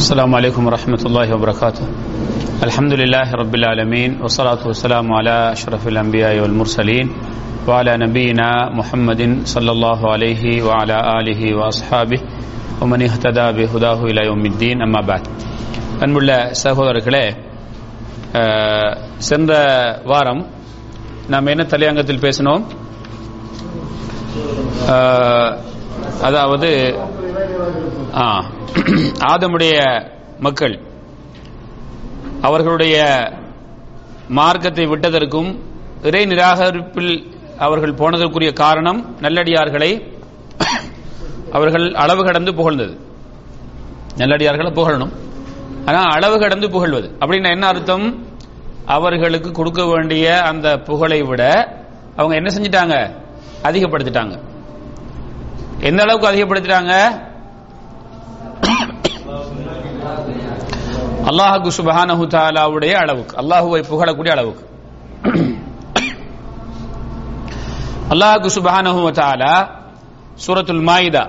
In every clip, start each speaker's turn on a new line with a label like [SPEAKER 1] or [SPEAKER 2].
[SPEAKER 1] السلام عليكم ورحمة الله وبركاته الحمد لله رب العالمين والصلاة والسلام على أشرف الأنبياء والمرسلين وعلى نبينا محمد صلى الله عليه وعلى آله وأصحابه ومن اهتدى بهداه إلى يوم الدين أما بعد அன்புள்ள சகோதரர்களே அஹ், சென்ற வாரம் நாம் என்ன தலையங்கத்தில் பேசினோம் அஹ், அதாவது ஆதமுடைய மக்கள் அவர்களுடைய மார்க்கத்தை விட்டதற்கும் இறை நிராகரிப்பில் அவர்கள் போனதற்குரிய காரணம் நல்லடியார்களை அவர்கள் அளவு கடந்து புகழ்ந்தது. நல்லடியார்களை புகழணும். ஆனா அளவு கடந்து புகழ்வது. அப்படின்னா என்ன அர்த்தம்? அவர்களுக்கு கொடுக்க வேண்டிய அந்த புகழை விட அவங்க என்ன செஞ்சிட்டாங்க? அதிகப்படுத்திட்டாங்க. எந்த அளவுக்கு அதிகப்படுத்துறாங்க? அல்லாஹு சுபஹானஹு தாலாவுடைய அளவுக்கு. அல்லாஹுவை புகழக்கூடிய அளவுக்கு. அல்லாஹு சுபஹானஹு தாலா சூரத்துல் மாயிதா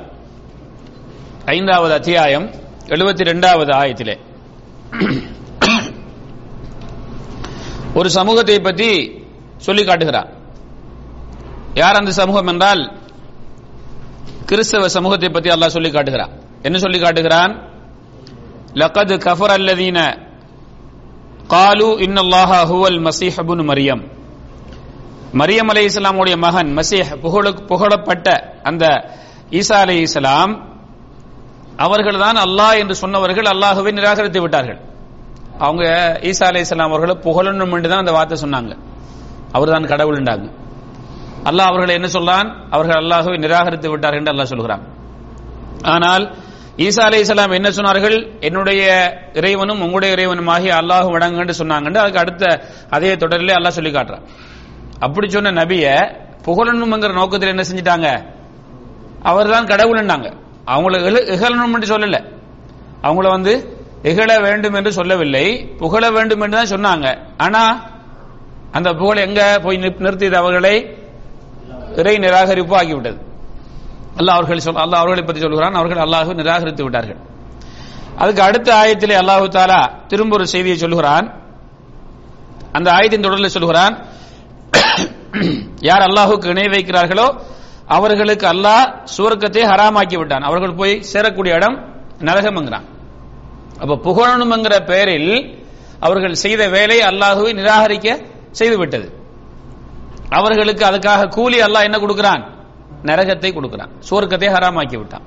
[SPEAKER 1] ஐந்தாவது அத்தியாயம் எழுபத்தி ரெண்டாவது ஆயத்திலே. ஒரு சமூகத்தை பற்றி சொல்லி காட்டுகிறார். யார் அந்த சமூகம் என்றால் கிறிஸ்தவ சமூகத்தை பற்றி அல்லாஹ் சொல்லி காட்டுகிறான். என்ன சொல்லி காட்டுகிறான்? லக்கது கஃபர் அல்லதீன காலு இன்னல்லாஹ ஹுவல் மசீஹ் மரியம். மரியம் அலை இஸ்லாமுடைய மகன் மசீஹ் புகழ புகழப்பட்ட அந்த ஈசா அலை இஸ்லாம் அவர்கள் தான் அல்லாஹ் என்று சொன்னவர்கள் அல்லாஹுவை நிராகரித்து விட்டார்கள். அவங்க ஈசா அலை இஸ்லாம் அவர்களை புகழணும் என்று தான் அந்த வார்த்தை சொன்னாங்க. அவர் தான் கடவுள்ண்டாங்க அல்லாஹ் அவர்களை என்ன சொல்றான்? அவர்கள் அல்லாஹுவை நிராகரித்து விட்டார்கள் என்று அல்லாஹ் சொல்கிறான். ஆனால் ஈசா அலை இஸ்லாம் என்ன சொன்னார்கள்? என்னுடைய இறைவனும் உங்களுடைய இறைவனும் ஆகிய அல்லாஹ் வணங்குன்னு சொன்னாங்க அதுக்கு அடுத்த அதே தொடரிலே அல்லாஹ் சொல்லி காட்டுறான். அப்படி சொன்ன நபிய புகழணுங்கிற நோக்கத்தில் என்ன செஞ்சிட்டாங்க? அவர் தான் கடவுள்னாங்க அவங்கள இகழணும் என்று சொல்லல. அவங்கள வந்து இகழ வேண்டும் என்று சொல்லவில்லை புகழ வேண்டும் என்று தான் சொன்னாங்க. ஆனா அந்த புகழ் எங்க போய் நிறுத்தியது அவர்களை? இறை நிராகரிப்பு ஆகிவிட்டது. அல்லாஹ் அவர்களை சொல் அல்லாஹ் அவர்களை பற்றி சொல்கிறான். அவர்கள் அல்லாஹ் நிராகரித்து விட்டார்கள். அதுக்கு அடுத்த ஆயத்திலே அல்லாஹு தாலா திரும்ப ஒரு செய்தியை சொல்கிறான். அந்த ஆயத்தின் தொடரில் சொல்கிறான் யார் அல்லாஹுக்கு இணை வைக்கிறார்களோ அவர்களுக்கு அல்லாஹ் சுவர்க்கத்தை ஹராமாக்கி விட்டான். அவர்கள் போய் சேரக்கூடிய இடம் நரகம்ங்கிறான். அப்ப புகழணுங்கிற பெயரில் அவர்கள் செய்த வேலை அல்லாஹுவை நிராகரிக்க செய்து விட்டது அவர்களுக்கு அதுக்காக கூலி அல்லாஹ் என்ன கொடுக்கிறான்? நரகத்தை கொடுக்கிறான். சுவர்க்கத்தை ஹராமாக்கி விட்டான்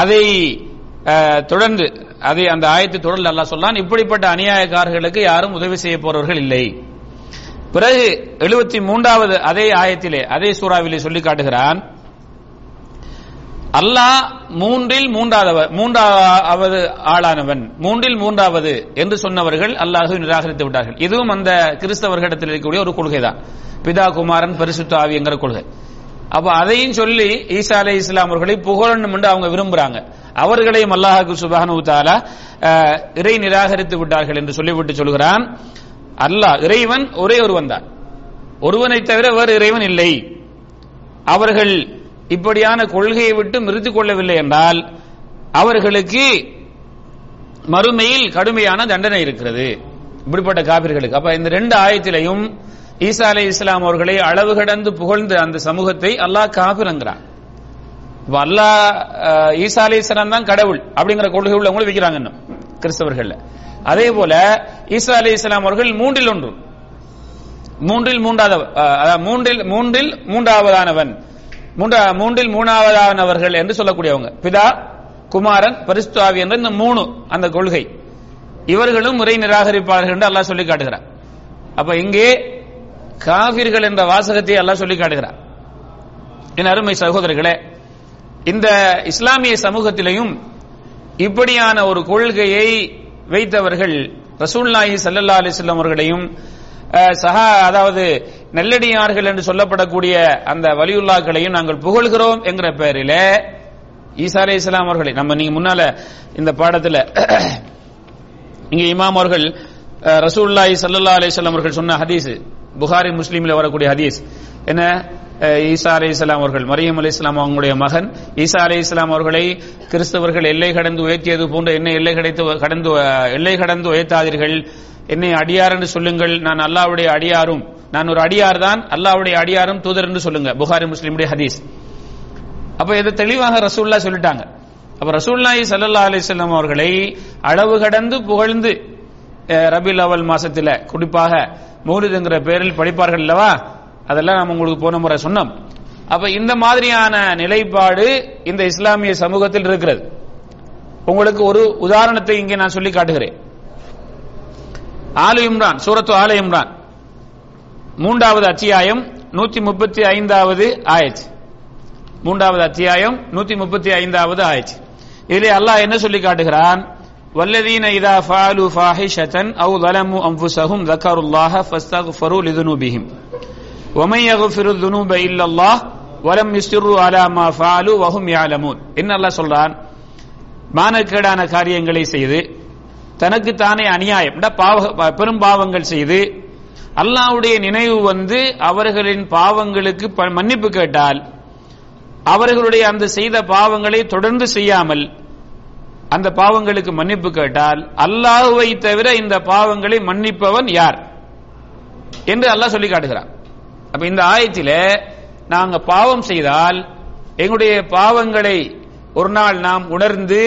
[SPEAKER 1] அதை தொடர்ந்து அதை அந்த ஆயத்தை தொடர்ந்து அல்லாஹ் சொன்னான் இப்படிப்பட்ட அநியாயக்காரர்களுக்கு யாரும் உதவி செய்ய போறவர்கள் இல்லை. பிறகு எழுபத்தி மூன்றாவது அதே ஆயத்திலே அதே சூறாவிலே சொல்லி காட்டுகிறான் அல்லாஹ் மூன்றில் மூன்றாவது மூன்றாவது ஆளானவன். மூன்றில் மூன்றாவது என்று சொன்னவர்கள் அல்லாஹு நிராகரித்து விட்டார்கள். இதுவும் அந்த கிறிஸ்தவர்களிடத்தில் இருக்கக்கூடிய ஒரு கொள்கைதான். பிதா குமாரன் பரிசுத்த ஆவி என்கிற கொள்கை. அப்ப அதையும் சொல்லி ஈசா அலை இஸ்லாம் அவர்களை புகழணும் என்று அவங்க விரும்புறாங்க. அவர்களையும் அல்லாஹாக்கு சுபானு தாலா இறை நிராகரித்து விட்டார்கள் என்று சொல்லிவிட்டு சொல்கிறான். அல்லாஹ் இறைவன் ஒரே ஒருவன் தான் ஒருவனை தவிர வேறு இறைவன் இல்லை. அவர்கள் இப்படியான கொள்கையை விட்டு நிறுத்திக் கொள்ளவில்லை என்றால் அவர்களுக்கு மறுமையில் கடுமையான தண்டனை இருக்கிறது. இப்படிப்பட்ட காபிர்களுக்கு. அப்ப இந்த ரெண்டு ஆயத்திலையும் ஈசா அலை இஸ்லாம் அவர்களை அளவு கடந்து புகழ்ந்த அந்த சமூகத்தை அல்லாஹ் காபிரங்கிறான். இப்ப அல்லாஹ் ஈசா அலை இஸ்லாம் தான் கடவுள் அப்படிங்கிற கொள்கை உள்ளவங்களும் வைக்கிறாங்க இன்னும் கிறிஸ்தவர்கள் அதே போல ஈசா அலி இஸ்லாம் அவர்கள் மூன்றில் ஒன்று. மூன்றில் மூன்றாவது மூன்றில் மூன்றில் மூன்றாவதானவன். மூன்றா மூன்றில் மூணாவதானவர்கள் என்று சொல்லக்கூடியவங்க. பிதா குமாரன் பரிஸ்துவாவி என்ற இந்த மூணு அந்த கொள்கை. இவர்களும் முறை நிராகரிப்பார்கள் என்று அல்லாஹ் சொல்லி காட்டுகிறார் அப்ப இங்கே காவிர்கள் என்ற வாசகத்தை அல்லாஹ் சொல்லி காட்டுகிறார் என் அருமை சகோதரர்களே இந்த இஸ்லாமிய சமூகத்திலையும் இப்படியான ஒரு கொள்கையை வைத்தவர்கள் ரசூல்லாஹி சல்லல்லா அலிஸ்லாம் அவர்களையும் சஹா அதாவது நெல்லடியார்கள் என்று சொல்லப்படக்கூடிய அந்த வலியுல்லாக்களையும் நாங்கள் புகழ்கிறோம் என்கிற பெயரில ஈசா அலி இஸ்லாம் அவர்களை நம்ம நீங்க முன்னால இந்த பாடத்துல இங்க இமாம் அவர்கள் ரசூல்லாய் சல்லா அலிஸ்லாம் அவர்கள் சொன்ன ஹதீஸ் புகாரி முஸ்லீம்ல வரக்கூடிய ஹதீஸ். என்ன? ஈசா அலி இஸ்லாம் அவர்கள் மரியம் அலி இஸ்லாம் அவங்களுடைய மகன் ஈசா அலி இஸ்லாம் அவர்களை கிறிஸ்தவர்கள் எல்லை கடந்து உயர்த்தியது போன்று என்ன எல்லை கடந்து கடந்து எல்லை கடந்து உயர்த்தாதீர்கள். என்னை அடியார் என்று சொல்லுங்கள் நான் அல்லாவுடைய அடியாரும் நான் ஒரு அடியார் தான் அல்லாவுடைய அடியாரும் தூதர் என்று சொல்லுங்க புகாரி முஸ்லீமுடைய ஹதீஸ். அப்ப இதை தெளிவாக ரசூல்லா சொல்லிட்டாங்க. அப்ப ரசூல்லாஹி சல்லா அலிஸ்லாம் அவர்களை அளவு கடந்து புகழ்ந்து ரபி லவல் மாசத்துல குறிப்பாக மௌலிதுங்கிற பேரில் படிப்பார்கள் அல்லவா? அதெல்லாம் நம்ம உங்களுக்கு போன முறை சொன்னோம். அப்ப இந்த மாதிரியான நிலைப்பாடு இந்த இஸ்லாமிய சமூகத்தில் இருக்கிறது. உங்களுக்கு ஒரு உதாரணத்தை இங்கே நான் சொல்லி காட்டுகிறேன். ஆலு இம்ரான் சூரத்து ஆல இம்ரான் மூன்றாவது அத்தியாயம் நூத்தி முப்பத்தி ஐந்தாவது ஆயத் மூன்றாவது அத்தியாயம் நூத்தி முப்பத்தி ஐந்தாவது ஆயத் இதிலே அல்லாஹ் என்ன சொல்லி காட்டுகிறான் والذين إذا فعلوا فاحشة أو ظلموا أنفسهم ذكروا الله فاستغفروا لذنوبهم ومن يغفر الذنوب إلا الله ولم يسروا على ما فعلوا وهم يعلمون என்ன அல்லாஹ் சொல்றான் மானக்கேடான காரியங்களை செய்து தனக்கு தானே அநியாயம். பாவ பெரும் பாவங்கள் செய்து அல்லாவுடைய நினைவு வந்து அவர்களின் பாவங்களுக்கு ப- மன்னிப்பு கேட்டால் அவர்களுடைய அந்த செய்த பாவங்களை தொடர்ந்து செய்யாமல் அந்த பாவங்களுக்கு மன்னிப்பு கேட்டால் அல்லாஹுவை தவிர இந்த பாவங்களை மன்னிப்பவன் யார்? என்று அல்லாஹ் சொல்லி காட்டுகிறான். அப்ப இந்த ஆயத்தில் நாங்க பாவம் செய்தால் எங்களுடைய பாவங்களை ஒரு நாள் நாம் உணர்ந்து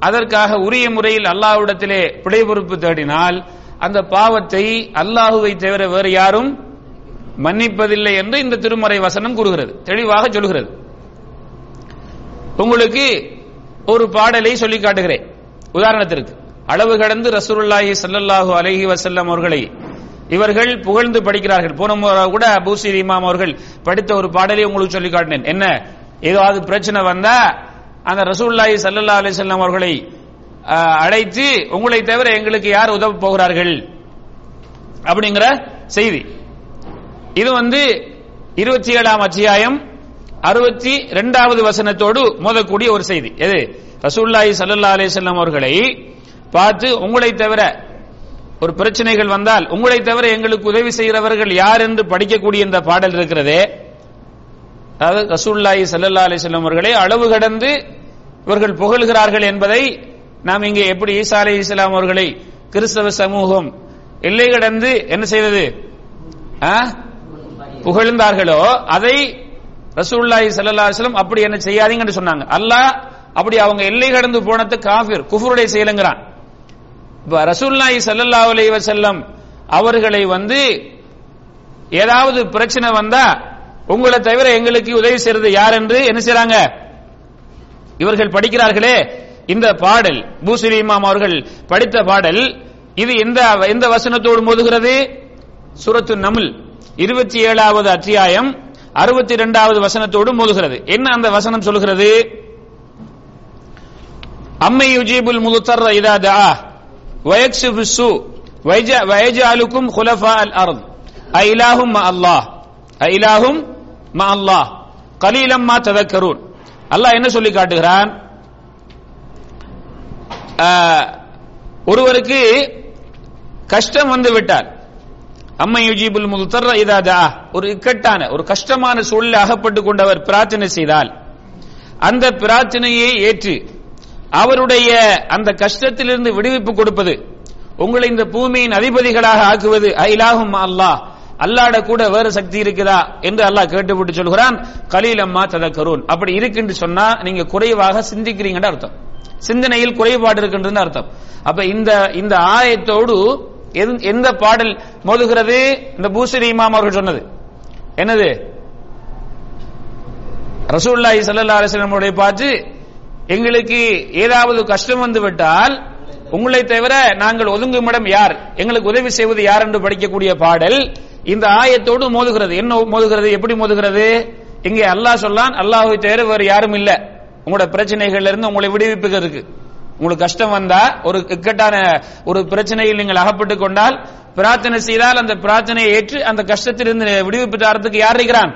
[SPEAKER 1] அதற்காக உரிய முறையில் அல்லாஹ்விடத்திலே பிழை பொறுப்பு தேடினால் அந்த பாவத்தை அல்லாஹுவை தவிர வேறு யாரும் மன்னிப்பதில்லை என்று இந்த திருமறை வசனம் கூறுகிறது. தெளிவாக சொல்கிறது. உங்களுக்கு ஒரு பாடலை சொல்லி காட்டுகிறேன். உதாரணத்திற்கு அளவு கடந்து ரசூலுல்லாஹி ஸல்லல்லாஹு அலஹி வசல்லம் அவர்களை இவர்கள் புகழ்ந்து படிக்கிறார்கள். போன முறை கூட பூசி இமாம் அவர்கள் படித்த ஒரு பாடலை உங்களுக்கு சொல்லி காட்டினேன். என்ன? ஏதாவது பிரச்சனை வந்தா அந்த ரசூல்லாய் ஸல்லல்லாஹு அலைஹி அவர்களை அழைத்து உங்களை தவிர எங்களுக்கு யார் உதவ போகிறார்கள்? அப்படிங்கிற செய்தி. இது வந்து இருபத்தி ஏழாம் அத்தியாயம் அறுபத்தி இரண்டாவது வசனத்தோடு மோதக்கூடிய ஒரு செய்தி. எது? ரசூல்லாய் ஸல்லல்லாஹு அலைஹி அவர்களை பார்த்து உங்களை தவிர ஒரு பிரச்சனைகள் வந்தால் உங்களை தவிர எங்களுக்கு உதவி செய்கிறவர்கள் யார் என்று படிக்கக்கூடிய இந்த பாடல் இருக்கிறதே அதாவது ரசூல்லாஹி ஸல்லல்லாஹு அலைஹி அவர்களை அளவு கடந்து இவர்கள் புகழ்கிறார்கள் என்பதை நாம் இங்கே எப்படி ஈசா அலி இஸ்லாம் அவர்களை கிறிஸ்தவ சமூகம் எல்லை கடந்து என்ன செய்தது? புகழ்ந்தார்களோ அதை ரசூலுல்லாஹி சல்லா அலிஸ்லம் அப்படி என்ன செய்யாதீங்கன்னு சொன்னாங்க. அல்லாஹ் அப்படி அவங்க எல்லை கடந்து போனது காஃபிர் குஃபருடைய செயலுங்கிறான். இப்ப ரசூலுல்லாஹி ஸல்லல்லாஹு அலி வசல்லம் அவர்களை வந்து ஏதாவது பிரச்சனை வந்தா உங்களை தவிர எங்களுக்கு உதவி செய்யறது யார் என்று என்ன செய்றாங்க? இவர்கள் படிக்கிறார்களே இந்த பாடல் பூசரி இமாம் அவர்கள் படித்த பாடல் இது எந்த எந்த வசனத்தோடு மோதுகிறது. சுரத்து நமுல் இருபத்தி ஏழாவது அத்தியாயம் அறுபத்தி இரண்டாவது வசனத்தோடு மோதுகிறது. என்ன அந்த வசனம் சொல்கிறது அம்மை யுஜீபுல் முதுத்தர் இதா தா வயக்ஷிஃபு சு வயஜாலுக்கும் ஹுலஃபா அல் அர்த் அ இலாஹும் அல்லாஹ் ஐலாஹும் மா அல்லாஹ். கலீலம் மா ததக்கரூன். அல்லாஹ் என்ன சொல்லி காட்டுகிறான்? ஆஹ், ஒருவருக்கு கஷ்டம் வந்து விட்டால் அம்மை யுஜிபுல் முதல் இதாதா ஒரு இக்கட்டான ஒரு கஷ்டமான சூழலில் அகப்பட்டு கொண்டவர் பிரார்த்தனை செய்தால் அந்த பிரார்த்தனையை ஏற்று அவருடைய அந்த கஷ்டத்திலிருந்து விடுவிப்பு கொடுப்பது உங்களை இந்த பூமியின் அதிபதிகளாக ஆக்குவது ஐலாகும் அல்லாஹ். அல்லாட கூட வேறு சக்தி இருக்குதா என்று அல்லாஹ் கேட்டுவிட்டு சொல்கிறான் கலீலம்மா ததக்கரூன். அப்படி இருக்குன்னு சொன்னா நீங்க குறைவாக சிந்திக்கிறீங்கன்னு அர்த்தம். சிந்தனையில் குறைபாடு இருக்கின்றன்னு அர்த்தம். அப்ப இந்த இந்த ஆயத்தோடு எந்த- எந்த பாடல் மோதுகிறது? இந்த பூசரி இமாம் அவர்கள் சொன்னது. என்னது? ரசூல்லாஹி சல்லா அலிஸ்லமுடைய பார்த்து எங்களுக்கு ஏதாவது கஷ்டம் வந்து விட்டால் உங்களை தவிர நாங்கள் ஒதுங்கும் இடம் யார்? எங்களுக்கு உதவி செய்வது யார் என்று படிக்கக்கூடிய பாடல் இந்த ஆயத்தோடு மோதுகிறது. என்ன மோதுகிறது? எப்படி மோதுகிறது? இங்கே அல்லாஹ் சொல்லான் அல்லாஹை தவிர வேறு யாரும் இல்ல. உங்களோட பிரச்சனைகள்ல இருந்து உங்களை விடுவிப்புகிறதுக்கு உங்களுக்கு கஷ்டம் வந்தா ஒரு இக்கட்டான ஒரு பிரச்சனையில் நீங்கள் அகப்பட்டு கொண்டால் பிரார்த்தனை செய்தால் அந்த பிரார்த்தனையை ஏற்று அந்த கஷ்டத்திலிருந்து விடுவிப்பு தாரத்துக்கு யார் இருக்கிறான்?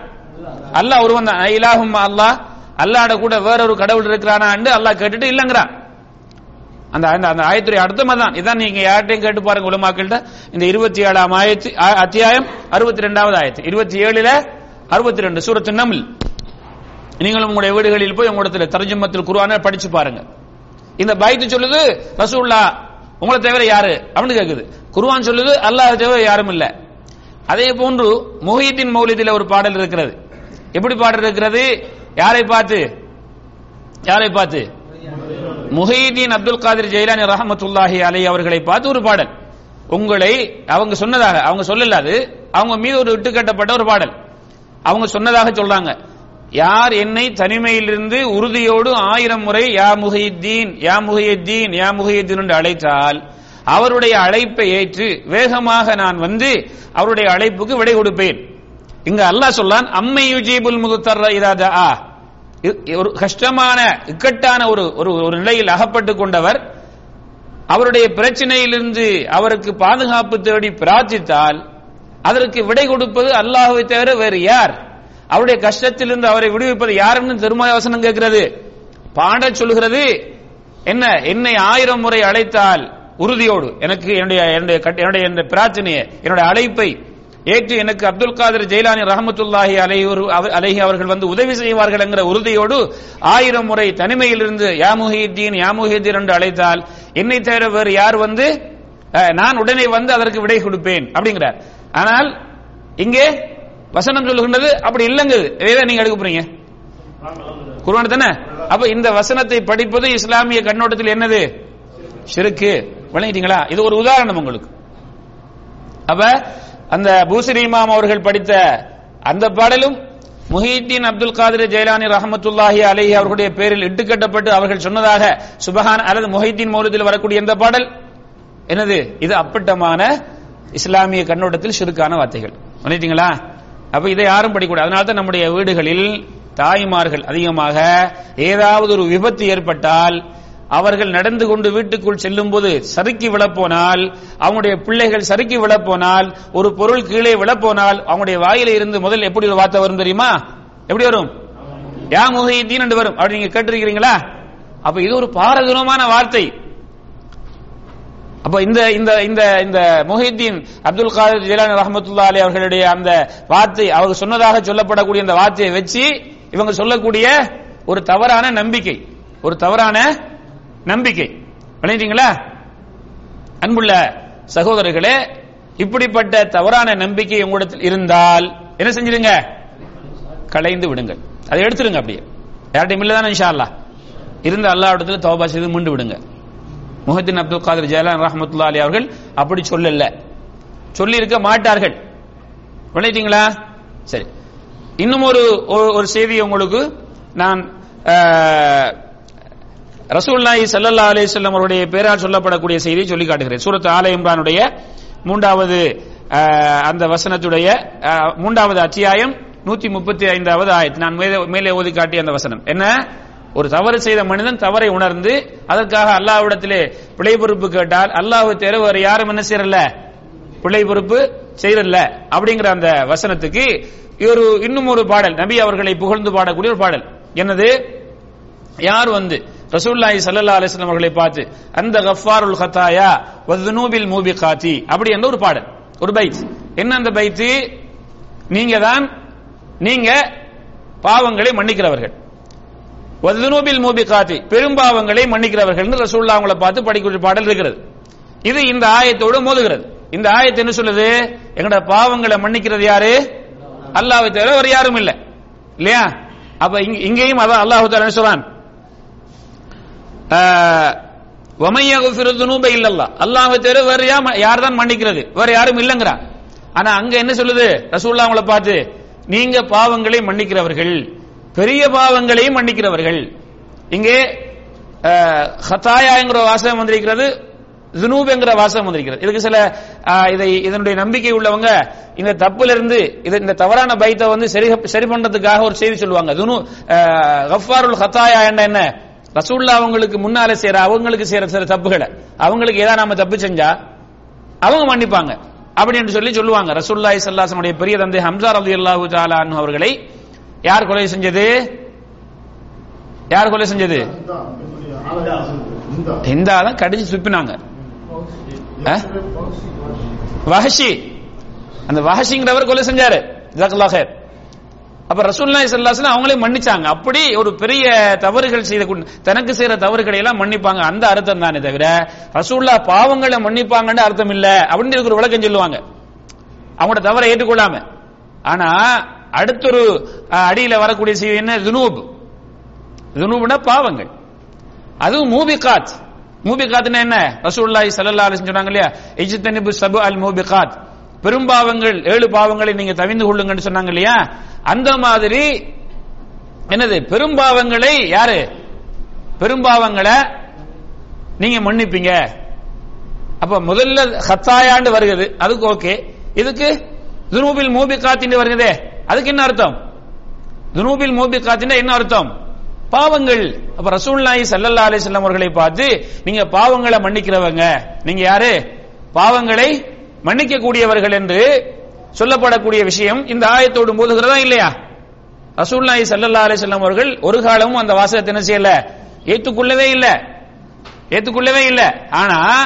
[SPEAKER 1] அல்லாஹ் ஒருவன் தான். இலாகும் அல்லாஹ். அல்லாட கூட வேற ஒரு கடவுள் இருக்கிறானா அல்லாஹ் கேட்டுட்டு இல்லங்கிறான். அந்த அந்த அந்த ஆயத்துடைய அர்த்தம் தான் இதான் நீங்க யார்ட்டையும் கேட்டு பாருங்க உலமாக்கள்கிட்ட. இந்த இருபத்தி ஏழாம் ஆயத்து ஆ- அத்தியாயம் அறுபத்தி ரெண்டாவது ஆயத்து. இருபத்தி ஏழுல அறுபத்தி ரெண்டு சூரத்து நமில். நீங்களும் உங்களுடைய வீடுகளில் போய் உங்களிடத்தில் தர்ஜுமத்தில் குருவான படிச்சு பாருங்க. இந்த பைத்து சொல்லுது ரசூல்லா உங்களை தவிர யாரு? அப்படின்னு கேக்குது. குருவான் சொல்லுது அல்லாஹ் தவிர யாரும் இல்ல. அதே போன்று முஹீத்தின் மௌலிதில் ஒரு பாடல் இருக்கிறது. எப்படி பாடல் இருக்கிறது? யாரை பார்த்து? யாரை பார்த்து? முஹீதீன் அப்துல் காதிர் ஜெயிலானி ரஹமத்துல்லாஹி அலை அவர்களை பார்த்து ஒரு பாடல். உங்களை அவங்க சொன்னதாக அவங்க சொல்லல அது அவங்க மீது ஒரு விட்டுக்கட்டப்பட்ட ஒரு பாடல். அவங்க சொன்னதாக சொல்றாங்க. யார் என்னை தனிமையிலிருந்து உறுதியோடு ஆயிரம் முறை யா முஹித்தீன் யா முஹியத்தீன் யா முஹியத்தீன் என்று அழைத்தால் அவருடைய அழைப்பை ஏற்று வேகமாக நான் வந்து அவருடைய அழைப்புக்கு விடை கொடுப்பேன். இங்க அல்லாஹ் சொல்லான் அம்மை யுஜீபுல் முதுத்தர் இதாத ஆ ஒரு கஷ்டமான இக்கட்டான ஒரு ஒரு ஒரு நிலையில் அகப்பட்டு கொண்டவர் அவருடைய பிரச்சனையிலிருந்து அவருக்கு பாதுகாப்பு தேடி பிரார்த்தித்தால் அதற்கு விடை கொடுப்பது அல்லாஹுவை தவிர வேறு யார்? அவருடைய கஷ்டத்திலிருந்து அவரை விடுவிப்பது யாருன்னு திருமய வசனம் கேட்கிறது? பாட சொல்கிறது என்ன என்னை ஆயிரம் முறை அழைத்தால் உறுதியோடு எனக்கு என்னுடைய என்னுடைய கட்- என்னுடைய இந்த பிரார்த்தனையை என்னுடைய அழைப்பை ஏற்று எனக்கு அப்துல் காதர் ஜெயிலானி ரஹமத்துல்லாஹி அலைஹி அவர்கள் வந்து உதவி செய்வார்கள் என்கிற உறுதியோடு ஆயிரம் முறை தனிமையிலிருந்து இருந்து முஹித்தீன் யா என்று அழைத்தால் என்னை தவிர வேறு யார் வந்து நான் உடனே வந்து அதற்கு விடை கொடுப்பேன் அப்படிங்கிறார். ஆனால் இங்கே வசனம் சொல்லுகின்றது அப்படி இல்லைங்குது எதை நீங்க எடுக்க போறீங்க? குர்ஆன் தானே? அப்ப இந்த வசனத்தை படிப்பது இஸ்லாமிய கண்ணோட்டத்தில் என்னது? சிறுக்கு. விளங்கிட்டீங்களா? இது ஒரு உதாரணம் உங்களுக்கு. அப்ப அந்த பூசரி இமாம் அவர்கள் படித்த அந்த பாடலும் முஹீத்தீன் அப்துல் காதிர் ஜெயலானி ரஹமத்துல்லாஹி அலஹி அவர்களுடைய பேரில் இட்டுக்கட்டப்பட்டு அவர்கள் சொன்னதாக சுபஹான் அல்லது முஹீத்தீன் மௌலத்தில் வரக்கூடிய இந்த பாடல். என்னது? இது அப்பட்டமான இஸ்லாமிய கண்ணோட்டத்தில் சிறுக்கான வார்த்தைகள். பண்ணிட்டீங்களா அப்ப இதை யாரும் படிக்கூடாது அதனால தான் நம்முடைய வீடுகளில் தாய்மார்கள் அதிகமாக ஏதாவது ஒரு விபத்து ஏற்பட்டால் அவர்கள் நடந்து கொண்டு வீட்டுக்குள் செல்லும் போது சறுக்கி விழப்போனால் அவங்களுடைய பிள்ளைகள் சறுக்கி விழப்போனால் ஒரு பொருள் கீழே விழப்போனால் அவங்களுடைய வாயில இருந்து முதல் எப்படி ஒரு வார்த்தை வரும் தெரியுமா? எப்படி வரும்? யா முஹீத்தீன் என்று வரும். அப்படி நீங்க கேட்டிருக்கிறீங்களா? அப்ப இது ஒரு பாரதூரமான வார்த்தை. அப்ப இந்த இந்த இந்த இந்த முஹிதீன் அப்துல் காதர் ஜிலானி ரஹமத்துல்லா அலி அவர்களுடைய அந்த வார்த்தை அவங்க சொன்னதாக சொல்லப்படக்கூடிய அந்த வார்த்தையை வச்சு இவங்க சொல்லக்கூடிய ஒரு தவறான நம்பிக்கை. ஒரு தவறான நம்பிக்கை. விளையிட்டீங்களா அன்புள்ள சகோதரர்களே இப்படிப்பட்ட தவறான நம்பிக்கை உங்களிடத்தில் இருந்தால் என்ன செஞ்சிருங்க களைந்து விடுங்கள். அதை எடுத்துருங்க அப்படியே. யார்ட்டையும் இல்லதானே இன்ஷா அல்லாஹ் இருந்த அல்லாவிடத்தில் தோபா செய்து மீண்டு விடுங்க. முஹத்தின் அப்துல் காதர் ஜெயலான் ரஹமத்துல்லா அலி அவர்கள் அப்படி சொல்லல. சொல்லி இருக்க மாட்டார்கள். விளையிட்டீங்களா சரி. இன்னும் ஒரு ஒரு- ஒரு செய்தி உங்களுக்கு நான் ரசூல்லாஹி சல்லல்லா அலி சொல்லம் அவருடைய பேரால் சொல்லப்படக்கூடிய செய்தியை சொல்லி காட்டுகிறேன். சூரத் ஆல இம்ரானுடைய மூன்றாவது அந்த வசனத்துடைய மூன்றாவது அத்தியாயம் நூத்தி முப்பத்தி ஐந்தாவது ஆயத். நான் மேலே மேலே ஓதி காட்டிய அந்த வசனம். என்ன? ஒரு தவறு செய்த மனிதன் தவறை உணர்ந்து அதற்காக அல்லாவிடத்திலே பிழை பொறுப்பு கேட்டால் அல்லாஹ் தேர வேறு யாரும் என்ன செய்யறல பிழை பொறுப்பு செய்யறல அப்படிங்கிற அந்த வசனத்துக்கு ஒரு இன்னும் ஒரு பாடல். நபி அவர்களை புகழ்ந்து பாடக்கூடிய ஒரு பாடல். என்னது? யார் வந்து ரசூல்லாய் சல்லல்லா அலிஸ்லாம் அவர்களை பார்த்து அந்த கஃபாருல் கத்தாயா வதுனூபில் மூபிகாத்தி. அப்படி என்ற ஒரு பாடல் ஒரு பைத். என்ன அந்த பைத்து? நீங்க தான் நீங்க பாவங்களை மன்னிக்கிறவர்கள். வதுனூபில் மூபிகாத்தி பெரும்பாவங்களை மன்னிக்கிறவர்கள் ரசூல்லா அவங்களை பார்த்து படிக்கிற பாடல் இருக்கிறது. இது இந்த ஆயத்தோடு மோதுகிறது. இந்த ஆயத்தை என்ன சொல்லுது? எங்கட பாவங்களை மன்னிக்கிறது யாரு? அல்லாஹ்வை தவிர வேற யாரும் இல்லை. இல்லையா? அப்ப இங்க- இங்கேயும் அதான் அல்லாஹு தஆலா சொல்றான்? வமையகுஃபிருதுனூப இல்லல்லா. அல்லாஹ்வை தவிர வேற யா- யார் தான் மன்னிக்கிறது? வேற யாரும் இல்லங்கிறான் ஆனா அங்க என்ன சொல்லுது? ரசூலுல்லாஹ் அவங்களை பார்த்து நீங்க பாவங்களை மன்னிக்கிறவர்கள் பெரிய பாவங்களையும் மன்னிக்கிறவர்கள். இங்கே அஹ், ஹதாயாங்கிற வாசகம் வந்திருக்கிறது ஜுனூப் என்கிற வாசகம் வந்திருக்கிறது. இதுக்கு சில அஹ், இதை இதனுடைய நம்பிக்கை உள்ளவங்க இந்த தப்புல இருந்து இது இந்த தவறான பைத்தை வந்து சரி சரி பண்றதுக்காக ஒரு செய்தி சொல்லுவாங்க. துனு கஃபாருல் ஹத்தாயா என்ன என்ன? ரசூல்லா அவங்களுக்கு முன்னால செய்யற அவங்களுக்கு செய்யற சில தப்புகளை அவங்களுக்கு ஏதாவது நாம தப்பு செஞ்சா அவங்க மன்னிப்பாங்க. அப்படின்னு சொல்லி சொல்லுவாங்க. ரசூல்லாய் சல்லாசனுடைய பெரிய தந்தை ஹம்சா அலி அல்லாஹு தாலான் அவர்களை யார் கொலை செஞ்சது? யார் கொலை செஞ்சது? இந்த தான் கடிச்சு சுப்பினாங்க வஹஷி. அந்த வஹஷிங்கிறவர் கொலை செஞ்சாரு. ஜாக்கல்லா அப்ப ரசூலுல்லாஹி ஸல்லல்லாஹு அவங்களே மன்னிச்சாங்க. அப்படி ஒரு பெரிய தவறுகள் செய்த தனக்கு செய்யற தவறுகளை எல்லாம் மன்னிப்பாங்க. அந்த அர்த்தம் தானே தவிர ரசூல்லா பாவங்களை மன்னிப்பாங்கன்னு அர்த்தம் இல்ல. அப்படின்னு இருக்கிற ஒரு விளக்கம் சொல்லுவாங்க. அவங்களோட தவறை ஏற்றுக்கொள்ளாம. ஆனா அடுத்தொரு அஹ், அடியில வரக்கூடிய செய்தி என்ன? துனூப் துனூப்னா பாவங்கள். அதுவும் மூபிகாத். மூபிகாத்னா என்ன? ரசூல்லாய் சல்லா அலைஹி சொன்னாங்க இல்லையா? இஜித்தனிபு சபு அல் மூபிகாத். பெரும்பாவங்கள் ஏழு பாவங்களை நீங்க தவிந்து கொள்ளுங்கன்னு சொன்னாங்க இல்லையா? அந்த மாதிரி என்னது பெரும்பாவங்களை யாரு? பெரும்பாவங்களை நீங்க மன்னிப்பீங்க. அப்ப முதல்ல ஹத்தாயாண்டு வருகிறது. அதுக்கு ஓகே. இதுக்கு துனூபில் மூபிகாத்தின் வருகிறதே. அதுக்கு என்ன அர்த்தம்? துனூபில் மூபிகாத்தின் என்ன அர்த்தம்? பாவங்கள். அப்ப ரசூலுல்லாஹி சல்லல்லா அலைஹி வஸல்லம் அவர்களை பார்த்து நீங்க பாவங்களை மன்னிக்கிறவங்க. நீங்க யாரு? பாவங்களை மன்னிக்க கூடியவர்கள் என்று சொல்லப்படக்கூடிய விஷயம் இந்த ஆயத்தோடு போதுகிறதா இல்லையா? ரசூலுல்லாஹி ஸல்லல்லாஹு அலி செல்லம் அவர்கள் ஒரு காலமும் அந்த வாசகத்தை என்ன செய்யல? ஏற்றுக்கொள்ளவே இல்லை. ஏற்றுக்கொள்ளவே இல்லை. ஆனா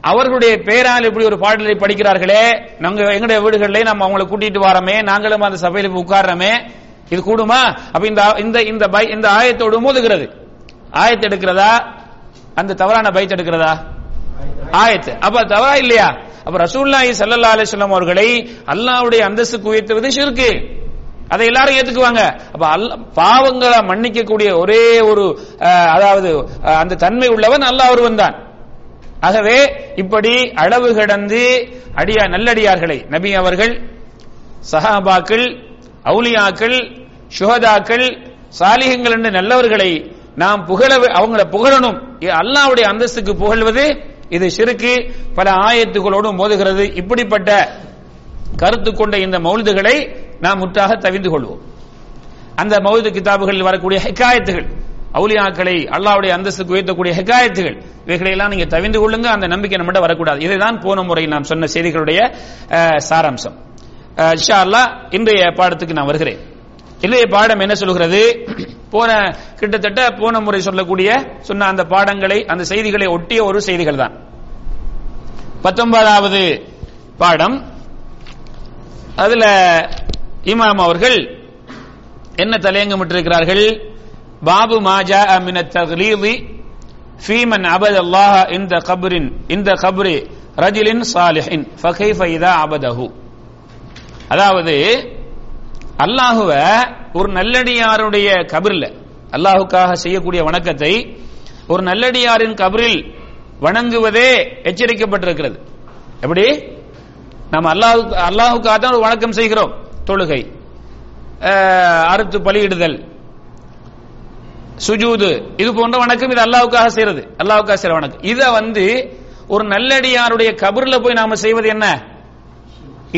[SPEAKER 1] அவர்களுடைய பேரால் இப்படி ஒரு பாடலை படிக்கிறார்களே நாங்க எங்களுடைய வீடுகளிலே நம்ம அவங்களை கூட்டிட்டு வரோமே நாங்களும் அந்த சபையில போய் உட்கார்றோமே இது கூடுமா? அப்ப இந்த இந்த இந்த பை- இந்த ஆயத்தோடு மோதுகிறது. ஆயத்து எடுக்கிறதா? அந்த தவறான பைத் எடுக்கிறதா? ஆயத்து. அப்ப தவறா இல்லையா? அப்ப ரசூலுல்லாஹி ஸல்லல்லாஹு அலிஸ்லாம் அவர்களை அல்லாவுடைய அந்தஸ்துக்கு உயர்த்துவது ஷிர்கு அதை எல்லாரும் ஏத்துக்குவாங்க. அப்ப பாவங்களை மன்னிக்கக்கூடிய ஒரே ஒரு அஹ், அதாவது அஹ், அந்த தன்மை உள்ளவன் அல்லா ஒருவன் தான். ஆகவே இப்படி அளவு கடந்து அடியா நல்லடியார்களை நபி அவர்கள் சஹாபாக்கள் அவுலியாக்கள் சுகதாக்கள் சாலிகங்கள் என்று நல்லவர்களை நாம் புகழ அவங்கள புகழணும். அல்லாவுடைய அந்தஸ்துக்கு புகழ்வது இது சிறுக்கு பல ஆயத்துகளோடும் மோதுகிறது. இப்படிப்பட்ட கருத்து கொண்ட இந்த மௌலிதுகளை நாம் முற்றாக தவிந்து கொள்வோம். அந்த மௌலிது கிதாபுகளில் வரக்கூடிய ஹெக்காயத்துகள் அவுலியாக்களை அல்லாவுடைய அந்தஸ்துக்கு உயர்த்தக்கூடிய ஹெக்காயத்துகள் இவைகளை எல்லாம் நீங்க தவிந்து கொள்ளுங்க. அந்த நம்பிக்கை நம்மகிட்ட வரக்கூடாது. இதுதான் போன முறை நாம் சொன்ன செய்திகளுடைய அஹ், சாராம்சம். அஹ், அல்லாஹ் இன்றைய பாடத்துக்கு நான் வருகிறேன். இன்றைய பாடம் என்ன சொல்கிறது? போன கிட்டத்தட்ட போன முறை சொல்லக்கூடிய சொன்ன அந்த பாடங்களை அந்த செய்திகளை ஒட்டிய ஒரு செய்திகள் தான். பத்தொன்பதாவது பாடம். அதுல இமாம் அவர்கள் என்ன தலையங்கமிட்டிருக்கிறார்கள்? பாபு மாஜா மின தக்லீதி ஃபீமன் அபத் அல்லாஹ் இந்த கபரின் இந்த கபரி ரஜிலின் சாலிஹின் ஃபகைஃபைதா அபதஹு. அதாவது அல்லாஹுவ ஒரு நல்லடியாருடைய கபரில் அல்லாஹுக்காக செய்யக்கூடிய வணக்கத்தை ஒரு நல்லடியாரின் கபரில் வணங்குவதே எச்சரிக்கப்பட்டிருக்கிறது. எப்படி? நம்ம அல்லாஹு அல்லாஹுக்காக தான் ஒரு வணக்கம் செய்கிறோம் தொழுகை அறுத்து பலியிடுதல் சுஜூது இது போன்ற வணக்கம் இது அல்லாவுக்காக செய்யறது அல்லாவுக்காக செய்யற வணக்கம். இத வந்து ஒரு நல்லடியாருடைய கபர்ல போய் நாம செய்வது என்ன?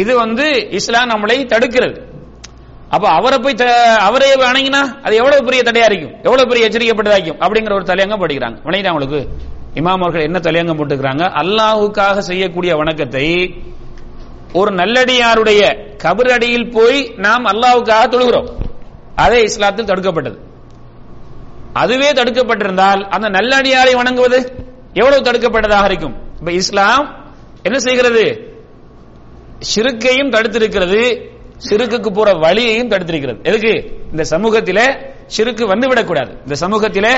[SPEAKER 1] இது வந்து இஸ்லாம் நம்மளை தடுக்கிறது. அப்ப அவரை போய் த- அவரே வணங்கினா அது எவ்வளவு பெரிய தடையா இருக்கும் எவ்வளவு பெரிய எச்சரிக்கப்பட்டதாக்கும் அப்படிங்கிற ஒரு தலையங்கம் படிக்கிறாங்க வணங்கிட்டா அவங்களுக்கு இமாம் அவர்கள் என்ன தலையங்கம் போட்டுக்கிறாங்க? அல்லாஹுக்காக செய்யக்கூடிய வணக்கத்தை ஒரு நல்லடியாருடைய கபரடியில் போய் நாம் அல்லாவுக்காக தொழுகிறோம். அதே இஸ்லாத்தில் தடுக்கப்பட்டது. அதுவே தடுக்கப்பட்டிருந்தால் அந்த நல்லடியாரை வணங்குவது எவ்வளவு தடுக்கப்பட்டதாக இருக்கும்? இப்ப இஸ்லாம் என்ன செய்கிறது? சிறுக்கையும் தடுத்திருக்கிறது. சிறுக்குக்கு போற வழியையும் தடுத்திருக்கிறது. எதுக்கு? இந்த சமூகத்திலே சிறுக்கு வந்துவிடக்கூடாது. இந்த சமூகத்திலே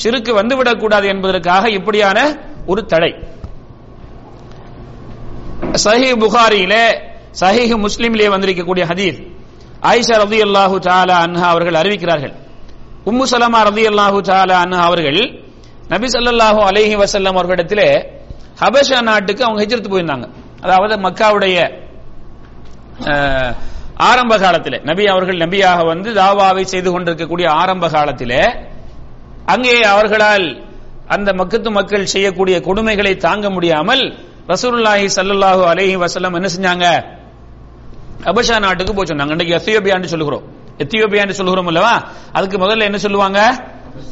[SPEAKER 1] சிறுக்கு வந்துவிடக்கூடாது என்பதற்காக இப்படியான ஒரு தடை. சஹி புகாரியிலே சஹி முஸ்லீமிலே வந்திருக்கக்கூடிய ஹதீஸ். ஆயிஷா ரதி அல்லாஹு தாலா அன்ஹா அவர்கள் அறிவிக்கிறார்கள். உம்மு சலமா ரதி அல்லாஹு தாலா அன்ஹா அவர்கள் நபி சல்லாஹு அலஹி வசல்லம் அவர்களிடத்திலே ஹபஷா நாட்டுக்கு அவங்க ஹெச்சரித்து போயிருந்தாங்க. அதாவது மக்காவுடைய ஆரம்ப காலத்திலே நபி அவர்கள் நபியாக வந்து தாவாவை செய்து கொண்டிருக்கக்கூடிய ஆரம்ப காலத்திலே அங்கே அவர்களால் அந்த மக்கத்து மக்கள் செய்யக்கூடிய கொடுமைகளை தாங்க முடியாமல் ரசூலுல்லாஹி ஸல்லல்லாஹு அலஹி வஸல்லம் என்ன செஞ்சாங்க? அபஷா நாட்டுக்கு போய் சொன்னாங்க. இன்னைக்கு எத்தியோப்பியான்னு சொல்லுகிறோம். எத்தியோபியான்னு சொல்லுகிறோம் அல்லவா? அதுக்கு முதல்ல என்ன சொல்லுவாங்க?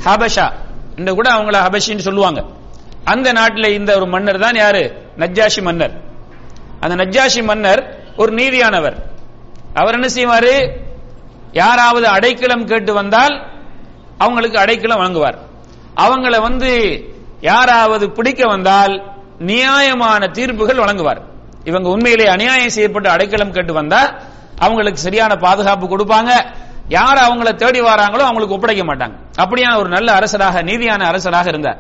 [SPEAKER 1] ஹபஷா. இந்த கூட அவங்கள ஹபஷின்னு சொல்லுவாங்க. அந்த நாட்டில் இந்த ஒரு மன்னர் தான் யாரு? நஜ்ஜாஷி மன்னர். அந்த நஜ்ஜாஷி மன்னர் ஒரு நீதியானவர். அவர் என்ன செய்வாரு? யாராவது அடைக்கலம் கேட்டு வந்தால் அவங்களுக்கு அடைக்கலம் வழங்குவார். அவங்கள வந்து யாராவது பிடிக்க வந்தால் நியாயமான தீர்ப்புகள் வழங்குவார். இவங்க உண்மையிலே அநியாயம் செய்யப்பட்டு அடைக்கலம் கேட்டு வந்தா அவங்களுக்கு சரியான பாதுகாப்பு கொடுப்பாங்க. யார் அவங்கள தேடி வராங்களோ அவங்களுக்கு ஒப்படைக்க மாட்டாங்க. அப்படியான ஒரு நல்ல அரசராக நீதியான அரசராக இருந்தார்.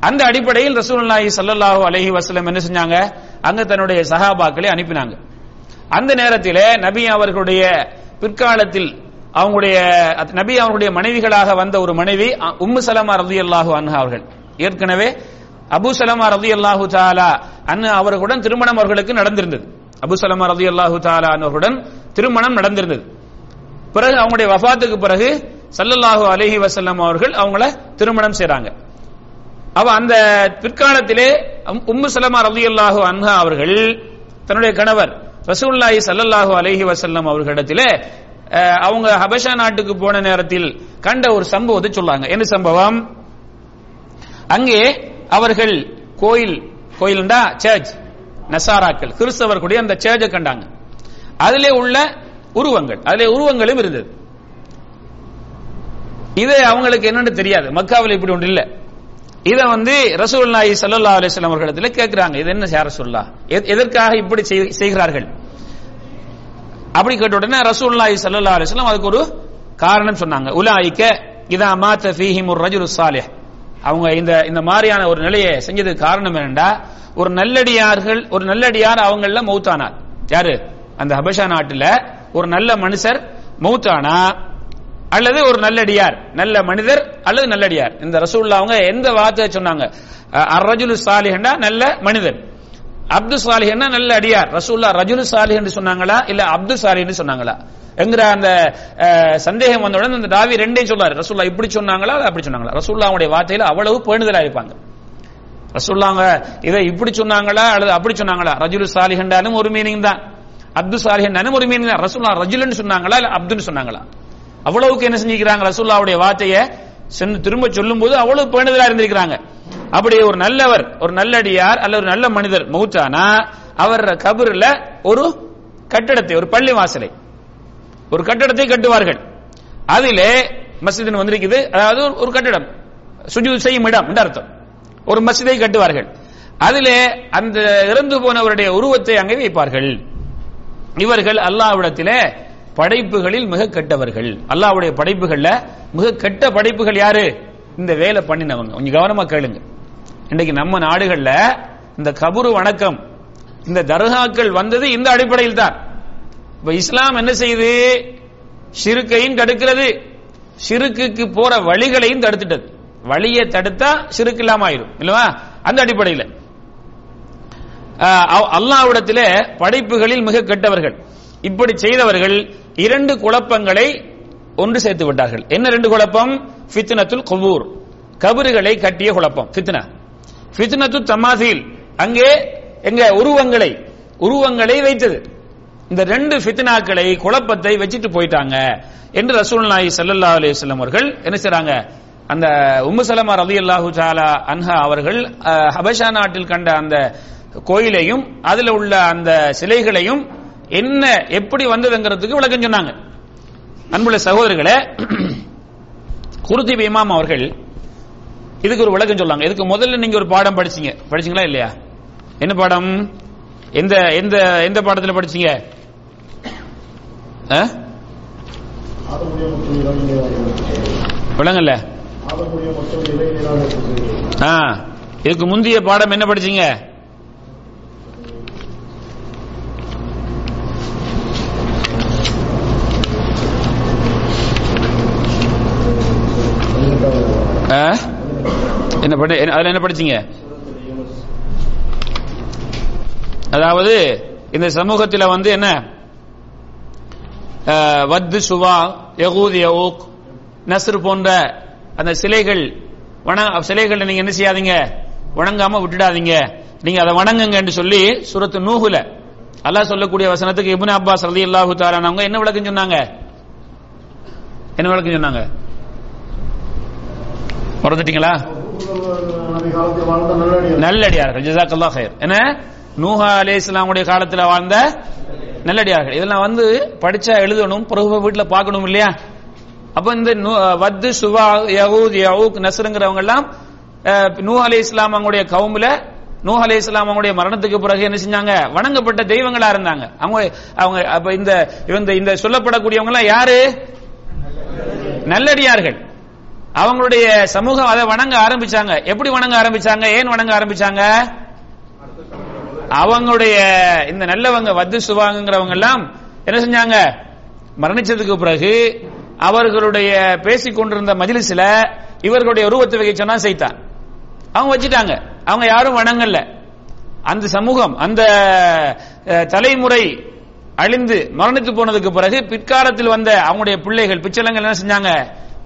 [SPEAKER 1] அந்த அடிப்படையில் ரசூலுல்லாஹி சல்லாஹூ அலஹி வசலம் என்ன செஞ்சாங்க? அங்க தன்னுடைய சகாபாக்களை அனுப்பினாங்க. அந்த நேரத்திலே நபி அவர்களுடைய பிற்காலத்தில் அவங்களுடைய நபி அவர்களுடைய மனைவிகளாக வந்த ஒரு மனைவி அ- உம்மு சலமா ரலியல்லாஹு அன்ஹா அவர்கள். ஏற்கனவே அபு சலமா ரலியல்லாஹு தாலா அன்னு அவர்களுடன் திருமணம் அவர்களுக்கு நடந்திருந்தது. அபு சலமா ரலியல்லாஹு தாலா அவர்களுடன் திருமணம் நடந்திருந்தது. பிறகு அவங்களுடைய வஃபாத்துக்கு பிறகு சல்லல்லாஹு அலஹி வசல்லம் அவர்கள் அவங்கள திருமணம் செய்றாங்க. அவ அந்த பிற்காலத்திலே உம்மு சலமா ரலியல்லாஹு அன்ஹா அவர்கள் தன்னுடைய கணவர் ரசூலுல்லாஹி சல்லல்லாஹு அலஹி வசல்லம் அவர்களிடத்திலே அவங்க ஹபஷா நாட்டுக்கு போன நேரத்தில் கண்ட ஒரு சம்பவத்தை சொல்லாங்க என்ன சம்பவம்? அங்கே அவர்கள் கோயில் கோயில்டா சர்ச் நசாராக்கள் கிறிஸ்தவர்களுடைய அந்த சர்ச்சை கண்டாங்க. அதிலே உள்ள உருவங்கள் அதிலே உருவங்களும் இருந்தது. இது அவங்களுக்கு என்னன்னு தெரியாது. மக்காவில் இப்படி ஒன்று இல்ல. இத வந்து ரசூல் நாயி சல்லா அலிஸ்லாம் அவர்களிடத்தில் கேட்கிறாங்க. இது என்ன யார சொல்லா எதற்காக இப்படி செய்- செய்கிறார்கள்? அப்படி கேட்ட உடனே ரசூல் நாயி சல்லா அலிஸ்லாம் அதுக்கு ஒரு காரணம் சொன்னாங்க. உலாய்க்க இதா மாத்த ஃபீஹிம் ஒரு ரஜுல் சாலிஹ். அவங்க இந்த இந்த மாதிரியான ஒரு நிலையை செஞ்சதுக்கு காரணம் என்னண்டா? ஒரு நல்லடியார்கள் ஒரு நல்லடியார் அவங்கள மௌத்தானார். யாரு? அந்த ஹபஷா நாட்டுல ஒரு நல்ல மனுஷர் மௌத்தானா? அல்லது ஒரு நல்லடியார் நல்ல மனிதர் அல்லது நல்லடியார். இந்த ரசூல்லா அவங்க எந்த வார்த்தையை சொன்னாங்க? அர்ரஜுலு சாலிஹண்டா நல்ல மனிதர் அப்து சாலிஹன்னா நல்ல அடியார். ரசூல்லா ரஜுலு சாலிஹ் என்று சொன்னாங்களா? இல்ல அப்து சாலிஹ் சொன்னாங்களா? என்கிற அந்த சந்தேகம் வந்தவுடன் அந்த தாவி ரெண்டையும் சொல்லாரு ரசூல்லா இப்படி சொன்னாங்களா? அப்படி சொன்னாங்களா? ரசூல்லாவுடைய வார்த்தையில அவ்வளவு பேணுதலா இருப்பாங்க. ரசூல்லாங்க இதை இப்படி சொன்னாங்களா? அல்லது அப்படி சொன்னாங்களா? ரஜுலு சாலிஹண்டாலும் ஒரு மீனிங் தான். அப்து சாலிஹண்டாலும் ஒரு மீனிங் தான். ரசூல்லா ரஜுலுன்னு சொன்னாங்களா? இல்ல அப்துன்னு சொன்னாங்களா? அவ்வளவுக்கு என்ன செஞ்சிருக்கிறாங்க? ரசூல்லாவுடைய வார்த்தையை சென்று திரும்ப சொல்லும்போது அவ்வளவு பேணுதலா இருந்திருக்கிறாங்க. அப்படி ஒரு நல்லவர் ஒரு நல்லடியார் அல்ல ஒரு நல்ல மனிதர் மௌத்தானா அவர் கபர்ல ஒரு கட்டடத்தை ஒரு பள்ளி வாசலை. ஒரு கட்டடத்தை கட்டுவார்கள். அதிலே மஸ்ஜித் வந்திருக்குது. அதாவது ஒரு- கட்டிடம் கட்டடம். சுஜூத் செய்யும் இடம் என்று அர்த்தம். ஒரு மசிதை கட்டுவார்கள். அதிலே அந்த இறந்து போனவருடைய உருவத்தை அங்கே வைப்பார்கள். இவர்கள் அல்லாஹ்விடத்திலே படைப்புகளில் மிக கெட்டவர்கள். அல்லாஹ்வுடைய படைப்புகள்ல மிக கெட்ட படைப்புகள் யாரு? இந்த வேலை பண்ணினவங்க. கொஞ்சம் கவனமா கேளுங்க. இன்னைக்கு நம்ம நாடுகள்ல இந்த கபுரு வணக்கம் இந்த தர்காக்கள் வந்தது இந்த அடிப்படையில் தான். இப்ப இஸ்லாம் என்ன செய்யுது? சிறுக்கையும் தடுக்கிறது. ஷிருக்குக்கு போற வழிகளையும் தடுத்துட்டது. வழியை தடுத்தா சிறுக்கு இல்லாம ஆயிரும். இல்லவா அந்த அடிப்படையில். அல்லாஹ்விடத்திலே படைப்புகளில் மிக கெட்டவர்கள். இப்படி செய்தவர்கள் இரண்டு குழப்பங்களை ஒன்று சேர்த்து விட்டார்கள். என்ன ரெண்டு குழப்பம்? ஃபித்னத்துல் குபூர். கபறுகளை கட்டிய குழப்பம். ஃபித்னா. ஃபித்னத்து தமாசில் அங்கே எங்க உருவங்களை. உருவங்களை வைத்தது. இந்த ரெண்டு ஃபித்னாக்களை குழப்பத்தை வச்சுட்டு போயிட்டாங்க என்று ரசூல் ஸல்லல்லாஹு அலைஹி வஸல்லம் அவர்கள் என்ன செய்றாங்க? அந்த உம்மு சலமா ரலியல்லாஹு தஆலா அன்ஹா அவர்கள் அஹ், ஹபஷா நாட்டில் கண்ட அந்த கோயிலையும் அதுல உள்ள அந்த சிலைகளையும் என்ன எப்படி வந்ததுங்கிறதுக்கு விளக்கம் சொன்னாங்க. அன்புள்ள சகோதரர்களே குருதிப் இமாம் அவர்கள் இதுக்கு ஒரு விளக்கம் சொல்லாங்க இதுக்கு முதல்ல நீங்க ஒரு பாடம் படிச்சீங்க. படிச்சீங்களா இல்லையா? என்ன பாடம்? எந்த எந்த எந்த பாடத்துல படிச்சீங்க? ஆ? விளங்கல்ல ஆ. இதுக்கு முந்தைய பாடம் என்ன படிச்சீங்க? என்ன படி அதில் அதுல என்ன படிச்சீங்க? அதாவது இந்த சமூகத்தில் வந்து என்ன? வத்து சுவா யகூத் யவுக் நஸ்ர் போன்ற அந்த சிலைகள் வண சிலைகளை நீங்க என்ன செய்யாதீங்க? வணங்காம விட்டுடாதீங்க. நீங்க அதை வணங்குங்க என்று சொல்லி சுரத்து நூகுல அல்லாஹ் சொல்லக்கூடிய வசனத்துக்கு இபுன் அப்பாஸ் ரலியல்லாஹு அல்லாஹு அவங்க என்ன விளக்கம் சொன்னாங்க? என்ன விளக்கம் சொன்னாங்க? மறந்துட்டீங்களா? நல்லடியார்கள். ஜஸாக்கல்லாஹ் ஹயர் என்ன? நூஹா அலைஹிஸ்ஸலாமுடைய காலத்துல வாழ்ந்த நல்லடியார்கள். இதெல்லாம் வந்து படிச்சா எழுதணும் பிறகு வீட்டுல பார்க்கணும் இல்லையா? அப்ப இந்த வத்து சுவா யகூத் யவுக் நசருங்கிறவங்க எல்லாம் அஹ், நூஹ் இஸ்லாம் அவங்களுடைய கவுமில நூ அலைஹி இஸ்லாம் அவங்களுடைய மரணத்துக்கு பிறகு என்ன செஞ்சாங்க? வணங்கப்பட்ட தெய்வங்களா இருந்தாங்க. அவங்க அவங்க அப்ப இந்த இந்த சொல்லப்படக்கூடியவங்க எல்லாம் யாரு? நல்லடியார்கள். அவங்களுடைய சமூகம் அதை வணங்க ஆரம்பிச்சாங்க. எப்படி வணங்க ஆரம்பிச்சாங்க? ஏன் வணங்க ஆரம்பிச்சாங்க? அவங்களுடைய இந்த நல்லவங்க வத்து சுவாங்கிறவங்க எல்லாம் என்ன செஞ்சாங்க? மரணிச்சதுக்கு பிறகு அவர்களுடைய பேசிக் கொண்டிருந்த மஜிலிஸ்ல இவர்களுடைய உருவத்தை வைக்க சொன்னா செய்தான் அவங்க வச்சுட்டாங்க. அவங்க யாரும் வணங்கல. அந்த சமூகம் அந்த தலைமுறை அழிந்து மரணித்து போனதுக்கு பிறகு பிற்காலத்தில் வந்த அவங்களுடைய பிள்ளைகள் பிச்சலங்கள் என்ன செஞ்சாங்க?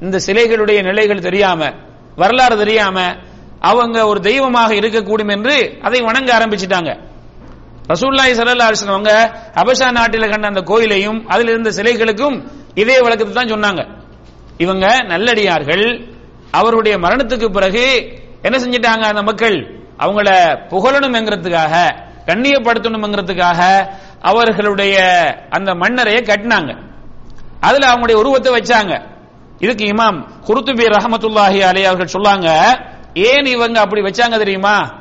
[SPEAKER 1] இந்த சிலைகளுடைய நிலைகள் தெரியாம வரலாறு தெரியாம அவங்க ஒரு தெய்வமாக இருக்கக்கூடும் என்று அதை வணங்க ஆரம்பிச்சிட்டாங்க. ரசூல்லாய் சல்லா அலிஸ்லாம் அவங்க அபஷா நாட்டில் கண்ட அந்த கோயிலையும் அதில் இருந்த சிலைகளுக்கும் இதே வழக்கத்தை தான் சொன்னாங்க. இவங்க நல்லடியார்கள் அவருடைய மரணத்துக்கு பிறகு என்ன செஞ்சிட்டாங்க அந்த மக்கள்? அவங்கள புகழணும்ங்கிறதுக்காக கண்ணியப்படுத்தணும்ங்கிறதுக்காக அவர்களுடைய அந்த மன்னரையை கட்டினாங்க. அதுல அவங்களுடைய உருவத்தை வச்சாங்க. இதுக்கு இமாம் குருத்துபி ரஹமத்துல்லாஹி அலி அவர்கள் சொல்லாங்க ஏன் இவங்க அப்படி வச்சாங்க தெரியுமா?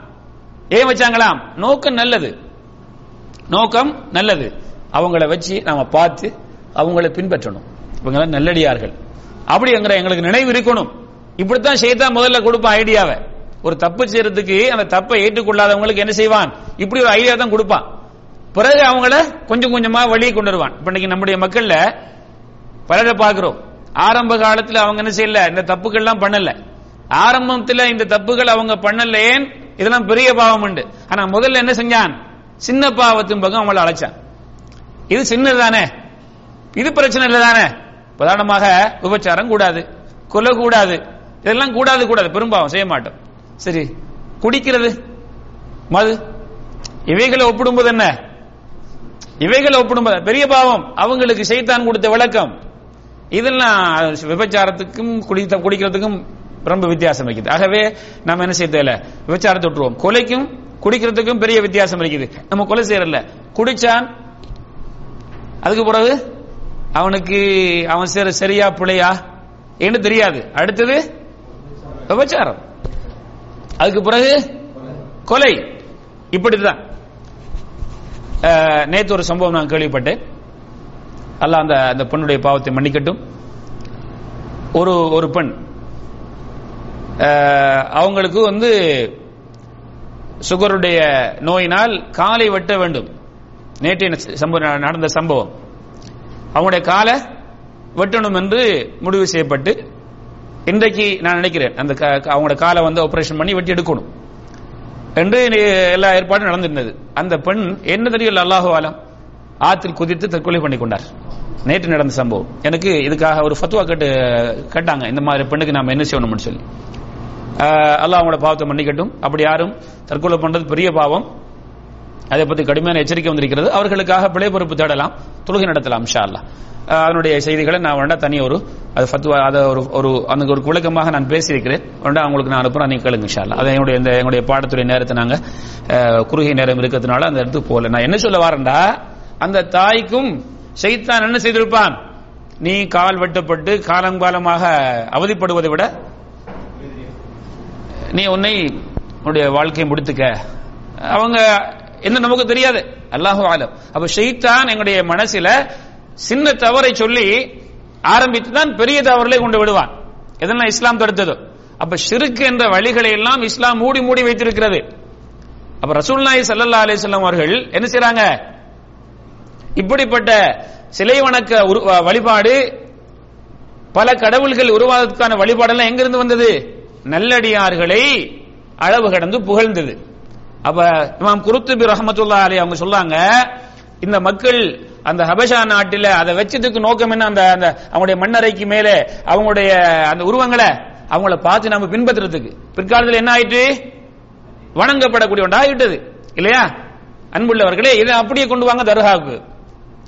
[SPEAKER 1] ஏன் வச்சாங்களாம்? நோக்கம் நல்லது. நோக்கம் நல்லது. அவங்கள வச்சு நாம பார்த்து அவங்கள பின்பற்றணும். இவங்க நல்லடியார்கள். அப்படிங்கிற எங்களுக்கு நினைவு இருக்கணும். இப்படித்தான் செய்தான் முதல்ல கொடுப்பான் ஐடியாவை. ஒரு தப்பு செய்யறதுக்கு அந்த தப்பை ஏற்றுக்கொள்ளாதவங்களுக்கு என்ன செய்வான்? இப்படி ஒரு ஐடியா தான் கொடுப்பான். பிறகு அவங்கள கொஞ்சம் கொஞ்சமா வழியை கொண்டு வருவான். இப்ப இன்னைக்கு நம்முடைய மக்கள்ல பலரை பார்க்கிறோம். ஆரம்ப காலத்தில் அவங்க என்ன செய்யல இந்த தப்புகள்லாம் பண்ணல. ஆரம்பத்தில் இந்த தப்புகள் அவங்க பண்ணல ஏன் இதெல்லாம் பெரிய பாவம் உண்டு. ஆனா முதல்ல என்ன செஞ்சான்? சின்ன பாவத்தின் பக்கம் அவங்களை அழைச்சான். இது சின்னது தானே இது பிரச்சனை இல்லை தானே பிரதானமாக விபச்சாரம் கூடாது கொலை கூடாது இதெல்லாம் கூடாது கூடாது பெரும்பாவம் செய்ய மாட்டோம். சரி குடிக்கிறது மது இவைகளை ஒப்பிடும்போது என்ன? இவைகளை ஒப்பிடும்போது பெரிய பாவம் அவங்களுக்கு செய்தான் கொடுத்த விளக்கம். இதெல்லாம் விபச்சாரத்துக்கும் குடித்த குடிக்கிறதுக்கும் ரொம்ப வித்தியாசம் இருக்குது. ஆகவே நம்ம என்ன செய்யல விபச்சாரத்தை விட்டுருவோம். கொலைக்கும் குடிக்கிறதுக்கும் பெரிய வித்தியாசம் இருக்குது. நம்ம கொலை செய்யறல குடிச்சான் அதுக்கு பிறகு அவனுக்கு அவன் சேர சரியா பிள்ளையா என்று தெரியாது. அடுத்தது விபச்சாரம். அதுக்கு பிறகு கொலை. இப்படிதான் நேற்று ஒரு சம்பவம் நான் கேள்விப்பட்டேன். அல்ல அந்த அந்த பெண்ணுடைய பாவத்தை மன்னிக்கட்டும். ஒரு ஒரு பெண் அவங்களுக்கு வந்து சுகருடைய நோயினால் காலை வெட்ட வேண்டும். நேற்றைய சம்பவம் நடந்த சம்பவம். அவங்களுடைய காலை வெட்டணும் என்று முடிவு செய்யப்பட்டு இன்றைக்கு நான் நினைக்கிறேன் அந்த க- க- அவங்களோட காலை வந்து ஆபரேஷன் பண்ணி வெட்டி எடுக்கணும். என்று எல்லா ஏற்பாடும் நடந்திருந்தது. அந்த பெண் என்ன தெரியல அல்லாஹு ஆலம் ஆற்றில் குதித்து தற்கொலை பண்ணி கொண்டார் நேற்று நடந்த சம்பவம். எனக்கு இதுக்காக ஒரு ஃபத்துவா கேட்டு கேட்டாங்க இந்த மாதிரி பெண்ணுக்கு நாம என்ன செய்யணும்னு சொல்லி. ஆஹ் அல்லாஹ் அவங்களோட பாவத்தை மன்னிக்கட்டும். அப்படி யாரும் தற்கொலை பண்றது பெரிய பாவம். அதை பத்தி கடுமையான எச்சரிக்கை வந்திருக்கிறது. அவர்களுக்காக பிழை பொறுப்பு தேடலாம் தொழுகை நடத்தலாம் இன்ஷா அதனுடைய செய்திகளை நான் வேண்டா தனி ஒரு அது ஃபத்வா அதை ஒரு ஒரு அந்த ஒரு விளக்கமாக நான் பேசியிருக்கிறேன். வேண்டா அவங்களுக்கு நான் அனுப்புறேன் நீங்க கேளுங்க ஷா அல்லாஹ் அதை என்னுடைய இந்த எங்களுடைய பாடத்துடைய நேரத்தை நாங்கள் குறுகிய நேரம் இருக்கிறதுனால அந்த இடத்துக்கு போகல. நான் என்ன சொல்ல வரேன்டா? அந்த தாய்க்கும் சைத்தான் என்ன செய்திருப்பான்? நீ கால் வெட்டப்பட்டு காலங்காலமாக அவதிப்படுவதை விட நீ உன்னை உன்னுடைய வாழ்க்கையை முடித்துக்க. அவங்க என்ன நமக்கு தெரியாது. அல்லாஹு ஆலம் அப்ப ஷெய்தான் எங்களுடைய மனசுல சின்ன தவறை சொல்லி ஆரம்பித்து தான் பெரிய தவறுகளை கொண்டு விடுவான். எதெல்லாம் இஸ்லாம் தடுத்தது. அப்ப ஷிருக்கு என்ற வழிகளை எல்லாம் இஸ்லாம் மூடி மூடி வைத்திருக்கிறது. அப்ப ரசூல்லாய் சல்லா அலிஸ்லாம் அவர்கள் என்ன செய்யறாங்க இப்படிப்பட்ட சிலை வணக்க உரு- வழிபாடு பல கடவுள்கள் உருவாவதற்கான வழிபாடெல்லாம் எங்கிருந்து வந்தது? நல்லடியார்களை அளவு கடந்து புகழ்ந்தது. அப்ப இமாம் குருத்துபி ரஹமத்துல்லா அலி அவங்க சொல்லாங்க இந்த மக்கள் அந்த ஹபஷா நாட்டில அதை வச்சதுக்கு நோக்கம் என்ன? அந்த அந்த அவங்களுடைய மண்ணறைக்கு மேலே அவங்களுடைய அந்த உருவங்களை அவங்கள பார்த்து நம்ம பின்பற்றுறதுக்கு. பிற்காலத்தில் என்ன ஆயிட்டு? வணங்கப்படக்கூடிய ஒன்றா ஆகிட்டது இல்லையா? அன்புள்ளவர்களே இதை அப்படியே கொண்டு வாங்க தர்காவுக்கு.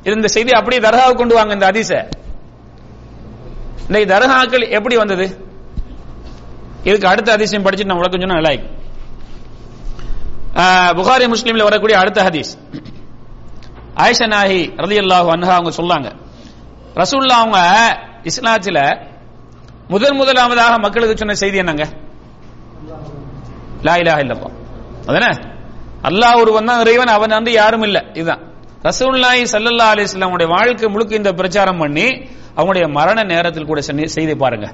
[SPEAKER 1] இந்த செய்தி அப்படியே தர்காவுக்கு கொண்டு வாங்க இந்த அதிச இந்த தர்காக்கள் எப்படி வந்தது? இதுக்கு அடுத்த அதிசயம் படிச்சுட்டு நான் உலகம் சொன்னா நல்லா ஆஹ், புகாரி முஸ்லீம்ல வரக்கூடிய அடுத்த ஹதீஸ். ஆயிஷா நாஹி ரதி அல்லாஹு அன்ஹா அவங்க சொல்லாங்க. ரசூல்லா அவங்க இஸ்லாத்துல முதன் முதலாவதாக மக்களுக்கு சொன்ன செய்தி என்னங்க? லா இலாஹ இல்லப்பா அதானே? அல்லாஹ் ஒருவன் தான் இறைவன் அவன் வந்து யாரும் இல்லை. இதுதான். ரசூல்லாய் சல்லல்லா அலைஹி வஸல்லமுடைய வாழ்க்கை முழுக்க இந்த பிரச்சாரம் பண்ணி அவங்களுடைய மரண நேரத்தில் கூட செய்து பாருங்க.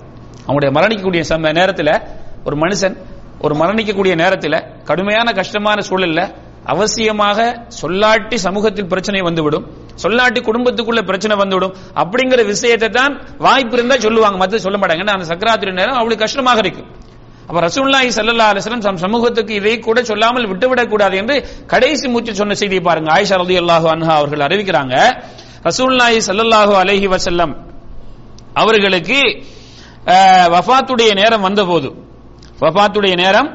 [SPEAKER 1] அவங்களுடைய மரணிக்கக்கூடிய சம நேரத்தில் ஒரு மனுஷன் ஒரு மரணிக்கக்கூடிய நேரத்தில் கடுமையான கஷ்டமான சூழல்ல அவசியமாக சொல்லாட்டி சமூகத்தில் பிரச்சனை வந்துவிடும். சொல்லாட்டி குடும்பத்துக்குள்ள பிரச்சனை வந்துவிடும். அப்படிங்கிற விஷயத்தை தான் வாய்ப்பு இருந்தா சொல்லுவாங்க. மத்த சொல்ல மாட்டாங்க. ஏன்னா அந்த சக்கராத்திரி நேரம் அவ்வளவு கஷ்டமாக இருக்கும். அப்ப ரசூல்லாஹி ஸல்லல்லாஹு அலைஹி வஸல்லம் தம் சமூகத்துக்கு இதை கூட சொல்லாமல் விட்டுவிடக் கூடாது என்று கடைசி மூச்சு சொன்ன செய்தியை பாருங்க. ஆயிஷா ரலியல்லாஹு அன்ஹா அவர்கள் அறிவிக்கிறாங்க. ரசூல்லாஹி சல்லல்லாஹு அலைஹி வஸல்லம் அவர்களுக்கு வஃபாத்துடைய நேரம் வந்தபோது வஃபாத்துடைய நேரம்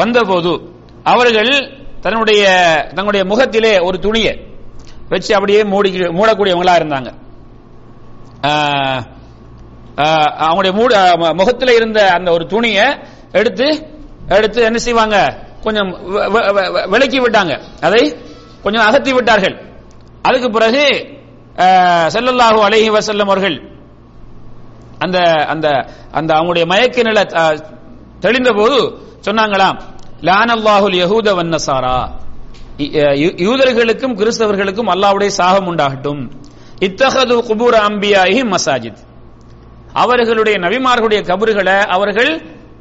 [SPEAKER 1] வந்தபோது அவர்கள் தன்னுடைய தங்களுடைய முகத்திலே ஒரு துணியை வச்சு அப்படியே மூடி மூடக்கூடியவங்களா இருந்தாங்க. அவங்களுடைய மூட முகத்தில் இருந்த அந்த ஒரு துணியை எடுத்து எடுத்து என்ன செய்வாங்க? கொஞ்சம் விலக்கி விட்டாங்க. அதை கொஞ்சம் அகத்தி விட்டார்கள். அதுக்கு பிறகு அஹ், ஸல்லல்லாஹு அலைஹி வஸல்லம் அவர்கள் அந்த அந்த அந்த அவங்களுடைய மயக்க நிலை தெளிந்த போது சொன்னாங்களாம் லானல்லாஹுல் யஹூத வன்னசாரா யூதர்களுக்கும் கிறிஸ்தவர்களுக்கும் அல்லாவுடைய சாகம் உண்டாகட்டும். இத்தகது குபூர் அம்பியாஹி மசாஜித். அவர்களுடைய நபிமார்களுடைய கபறுகளை அவர்கள்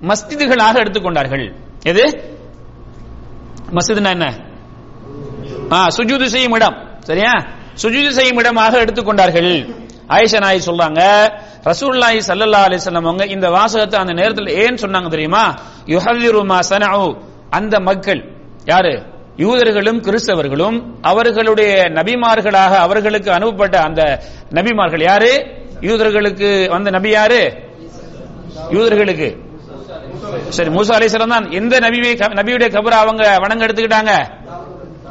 [SPEAKER 1] மஸ்ஜிதுகளாக எடுத்துக்கொண்டார்கள். எது? மஸ்ஜிதுனா என்ன? ஆ சுஜூது செய்யும் இடம். சரியா? சுஜூது செய்யும் இடமாக எடுத்துக்கொண்டார்கள். ஆயிஷா நாய் சொல்றாங்க ரசூல்லாய் சல்லல்லா அலைஹி அவங்க இந்த வாசகத்தை அந்த நேரத்தில் ஏன் சொன்னாங்க தெரியுமா? யுஹல்லிருமா மா அந்த மக்கள் யாரு? யூதர்களும் கிறிஸ்தவர்களும் அவர்களுடைய நபிமார்களாக அவர்களுக்கு அனுப்பப்பட்ட அந்த நபிமார்கள் யாரு? யூதர்களுக்கு வந்த நபி யாரு? யூதர்களுக்கு. சரி மூசா அலை தான் எந்த நபியை நபியுடைய கபரை அவங்க வணங்க எடுத்துக்கிட்டாங்க?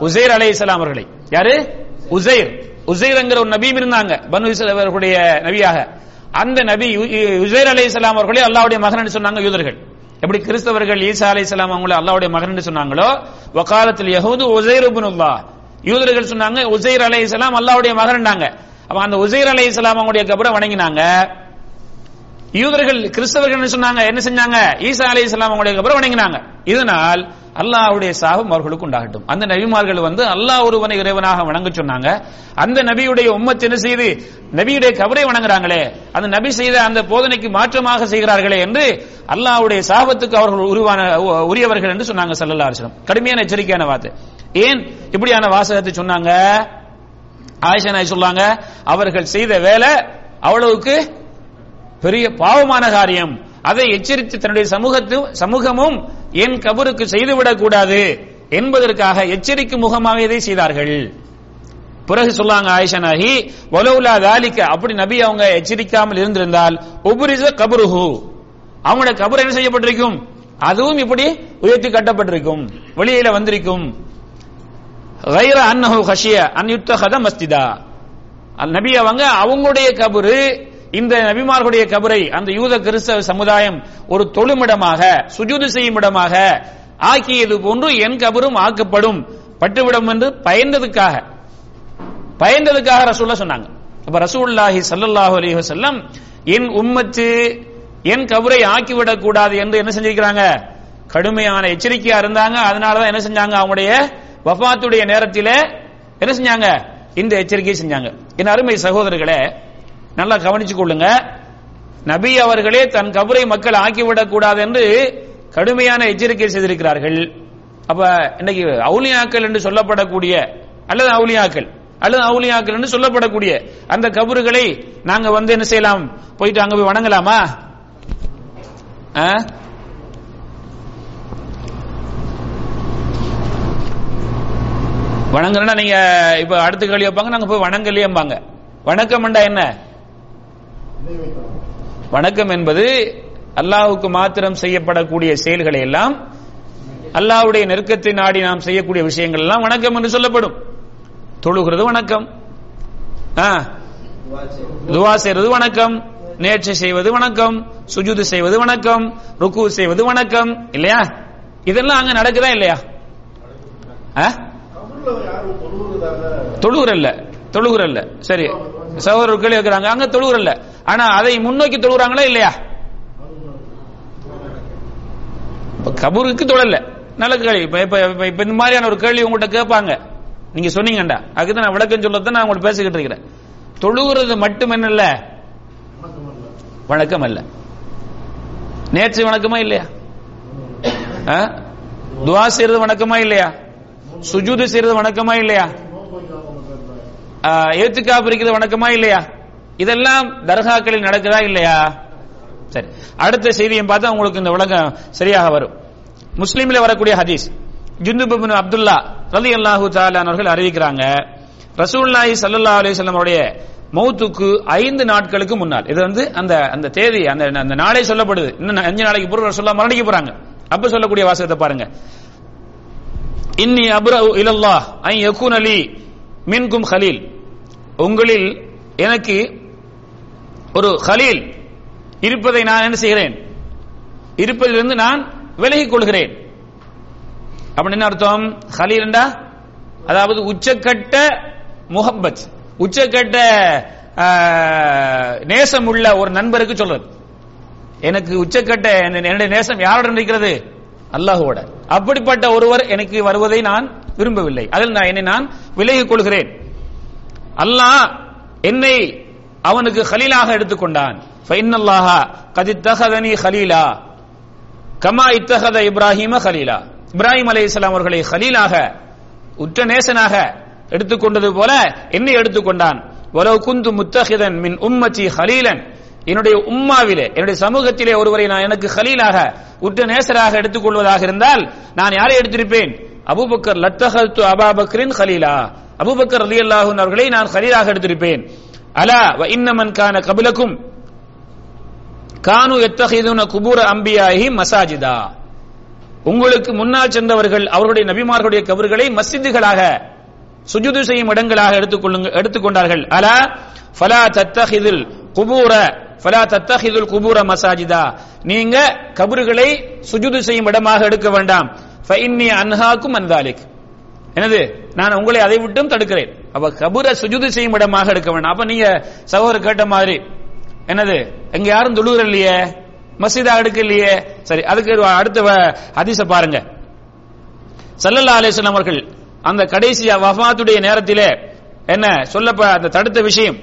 [SPEAKER 1] உசைர் அலைஹிஸ்ஸலாம் அவர்களை. யாரு? உசைர். உசைர்ங்கிற ஒரு நபியும் இருந்தாங்க பனு அவர்களுடைய நபியாக. அந்த நபி உசைர் அலை இஸ்லாம் அவர்களே அல்லாவுடைய மகன் சொன்னாங்க யூதர்கள். எப்படி கிறிஸ்தவர்கள் ஈசா அலை இஸ்லாம் அவங்கள அல்லாவுடைய மகன் சொன்னாங்களோ? வக்காலத்தில் யகுது உசைர் இப்னுல்லாஹ் யூதர்கள் சொன்னாங்க உசைர் அலை இஸ்லாம் அல்லாவுடைய மகன்டாங்க அப்ப அந்த உசைர் அலை இஸ்லாம் அவங்களுடைய கபரை வணங்கினாங்க. யூதர்கள் கிறிஸ்தவர்கள் சொன்னாங்க? என்ன செஞ்சாங்க? ஈசா அலி இஸ்லாம் அவங்களுடைய கபரை வணங்கினாங்க. இதனால் அல்லாஹ்வுடைய சாபம் அவர்களுக்கு உண்டாகட்டும். அந்த நபிமார்கள் வந்து அல்லாஹ் ஒருவனை இறைவனாக வணங்க சொன்னாங்க. அந்த நபியுடைய உம்மத் என்ன செய்து நபியுடைய கபரை வணங்குறாங்களே அந்த நபி செய்த அந்த போதனைக்கு மாற்றமாக செய்கிறார்களே என்று அல்லாஹ்வுடைய சாபத்துக்கு அவர்கள் உருவான உ- உரியவர்கள் என்று சொன்னாங்க சல்லல்லா அலைஹி கடுமையான எச்சரிக்கையான வார்த்தை. ஏன் இப்படியான வாசகத்தை சொன்னாங்க? ஆயிஷா நாய் சொல்லாங்க அவர்கள் செய்த வேலை அவ்வளவுக்கு பெரிய பாவமான காரியம் அதை எச்சரித்து தன்னுடைய சமூகத்து சமூகமும் என் கபருக்கு செய்துவிடக் கூடாது என்பதற்காக எச்சரிக்கும் முகமாக இதை செய்தார்கள் பிறகு சொல்லாங்க ஆயிஷா நாகி வலவுலா தாலிக்க அப்படி நபி அவங்க எச்சரிக்காமல் இருந்திருந்தால் உபரிச கபருஹு அவங்களுடைய கபர் என்ன செய்யப்பட்டிருக்கும் அதுவும் இப்படி உயர்த்தி கட்டப்பட்டிருக்கும் வெளியில வந்திருக்கும் غير அன்னஹு خشيه அன் யுத்தகத மஸ்ஜிதா அல் நபி அவங்க அவங்களுடைய கபரு இந்த நபிமார்களுடைய கபரை அந்த யூத கிறிஸ்தவ சமுதாயம் ஒரு தொழுமிடமாக சுஜூது செய்யும் இடமாக ஆக்கியது போன்று என் கபரும் ஆக்கப்படும் பட்டுவிடும் என்று பயந்ததுக்காக. பயந்ததுக்காக ரசூல்லா சொன்னாங்க. அப்ப ரசூல்லாஹி ஸல்லல்லாஹு அலி வசல்லம் என் உம்மத்து என் கபரை ஆக்கிவிடக் கூடாது என்று என்ன செஞ்சிருக்கிறாங்க? கடுமையான எச்சரிக்கையா இருந்தாங்க. அதனாலதான் என்ன செஞ்சாங்க? அவங்களுடைய வஃபாத்துடைய நேரத்திலே என்ன செஞ்சாங்க? இந்த எச்சரிக்கையை செஞ்சாங்க. என் அருமை சகோதரர்களே நல்லா கவனிச்சு கொள்ளுங்க. நபி அவர்களே தன் கபரை மக்கள் ஆக்கிவிடக் கூடாது என்று கடுமையான எச்சரிக்கை செய்திருக்கிறார்கள். அப்ப இன்னைக்கு அவுலியாக்கள் என்று சொல்லப்படக்கூடிய அல்லது அவுலியாக்கள் அல்லது அவுலியாக்கள் என்று சொல்லப்படக்கூடிய அந்த கபறுகளை நாங்க வந்து என்ன செய்யலாம்? போயிட்டு அங்க போய் வணங்கலாமா? ஆ? வணங்குறேன்னா நீங்க இப்ப அடுத்த கேள்வி வைப்பாங்க நாங்க போய் வணங்கலையேம்பாங்க. வணக்கம்ண்டா என்ன? வணக்கம் என்பது அல்லாஹுக்கு மாத்திரம் செய்யப்படக்கூடிய செயல்களை எல்லாம் அல்லாஹ்வுடைய நெருக்கத்தை நாடி நாம் செய்யக்கூடிய விஷயங்கள் எல்லாம் வணக்கம் என்று சொல்லப்படும். தொழுகிறது வணக்கம். துவா செய்வது வணக்கம். நேற்று செய்வது வணக்கம். சுஜூது செய்வது வணக்கம். ருக்கு செய்வது வணக்கம். இல்லையா? இதெல்லாம் அங்க நடக்குதா இல்லையா?
[SPEAKER 2] தொழுகிற இல்லை
[SPEAKER 1] தொழுகிறல்ல. தொழுகிறல்ல சரி சகோதரர்கள் இருக்கிறாங்க அங்க தொழுகிறல்ல. ஆனா அதை முன்னோக்கி தொழுகிறாங்களா இல்லையா? கபூருக்கு தொழல. நல்ல கேள்வி. இப்ப இப்ப இப்ப- இந்த மாதிரியான ஒரு கேள்வி உங்கள்கிட்ட கேட்பாங்க. நீங்க சொன்னீங்கடா அதுக்கு நான் விளக்கம் சொல்லத்தான் நான் உங்களுக்கு பேசிக்கிட்டு இருக்கிறேன். தொழுகிறது மட்டும் என்னல்ல
[SPEAKER 2] வணக்கம் அல்ல
[SPEAKER 1] வணக்கம் அல்ல நேற்று வணக்கமா இல்லையா? ஆ? துவா செய்யறது வணக்கமா இல்லையா? சுஜூது செய்யறது வணக்கமா இல்லையா? ஏத்துக்காப்பு இருக்கிறது வணக்கமா இல்லையா? இதெல்லாம் தர்காக்களில் நடக்குதா இல்லையா? சரி அடுத்த செய்தியை பார்த்தா உங்களுக்கு இந்த விளக்கம் சரியாக வரும். முஸ்லீம்ல வரக்கூடிய ஹதீஸ் ஜுந்துபின் அப்துல்லா ரலி அல்லாஹு அவர்கள் அறிவிக்கிறாங்க ரசூல்லாஹி சல்லா அலிசல்லம் அவருடைய மௌத்துக்கு ஐந்து நாட்களுக்கு முன்னால் இது வந்து அந்த அந்த தேதி அந்த அந்த நாளே சொல்லப்படுது. இன்னும் அஞ்சு நாளைக்கு பிறகு ரசூல்லா மரணிக்க போறாங்க. அப்ப சொல்லக்கூடிய வாசகத்தை பாருங்க. இன்னி அபுர இலல்லா ஐ யகுன் அலி மின்கும் ஹலீல். உங்களில் எனக்கு ஒரு ஹலீல் இருப்பதை நான் என்ன செய்கிறேன்? இருப்பதிலிருந்து நான் விலகிக் கொள்கிறேன். அப்படின்னு என்ன அர்த்தம்? ஹலீல்ண்டா அதாவது உச்சக்கட்ட முஹப்பத். உச்சக்கட்ட நேசம் உள்ள ஒரு நண்பருக்கு சொல்றது. எனக்கு உச்சக்கட்ட என்னுடைய நேசம் யாருடன் இருக்கிறது அல்லாஹுவோட. அப்படிப்பட்ட ஒருவர் எனக்கு வருவதை நான் விரும்பவில்லை. அதில் நான் என்னை நான் விலகிக் கொள்கிறேன். அல்லாஹ் என்னை அவனுக்கு ஹலீலாக எடுத்துக்கொண்டான். ஃபைன்னல்லாஹ கத் இத்தகதனி ஹலீலா. கமா இத்தகத இப்ராஹிம ஹலீலா. இப்ராஹிம் அலைஹிஸ்ஸலாம் அவர்களை ஹலீலாக உற்ற நேசனாக எடுத்துக்கொண்டது போல என்னை எடுத்துக்கொண்டான். வலவு குந்து முத்தஹிதன் மின் உம்மச்சி ஹலீலன். என்னுடைய உம்மாவிலே என்னுடைய சமூகத்திலே ஒருவரை நான் எனக்கு கலீலாக உற்ற நேசராக எடுத்துக்கொள்வதாக இருந்தால் நான் யாரை எடுத்திருப்பேன்? அபூபக்கர் லத்தஹத்து அபாபக்ரின் ஹலீலா அபுபக்கர் அலி அல்லாஹூன் அவர்களை நான் கலீலாக எடுத்திருப்பேன். அலா வ இன்னமன் கான கபிலக்கும் கானு எத்தகைதுன குபூர அம்பியாகி மசாஜிதா. உங்களுக்கு முன்னால் சென்றவர்கள் அவருடைய நபிமார்களுடைய கபர்களை மஸ்ஜிதுகளாக சுஜுது செய்யும் இடங்களாக எடுத்துக்கொள்ளுங்க எடுத்துக்கொண்டார்கள். அலா ஃபலா தத்தஹிதுல் குபூர ஃபலா தத்தஹிதுல் குபூர மசாஜிதா நீங்க கபறுகளை சுஜுது செய்யும் இடமாக எடுக்க வேண்டாம். ஃபஇன்னி அன்ஹாக்கும் அன்தாலிக் என்னது? நான் உங்களை அதை விட்டும் தடுக்கிறேன். அப்ப கபூர சுஜுது செய்யும் இடமாக எடுக்க வேண்டாம். அப்ப நீங்க சகோதரர் கேட்ட மாதிரி என்னது? எங்க யாரும் துழுகிற இல்லையே? மசீதா எடுக்கலையே சரி அதுக்கு அடுத்த அதிச பாருங்க. சல்லல்லா அலிஸ்லாம் அவர்கள் அந்த கடைசி வஃபாத்துடைய நேரத்திலே என்ன சொல்லப்ப அந்த தடுத்த விஷயம்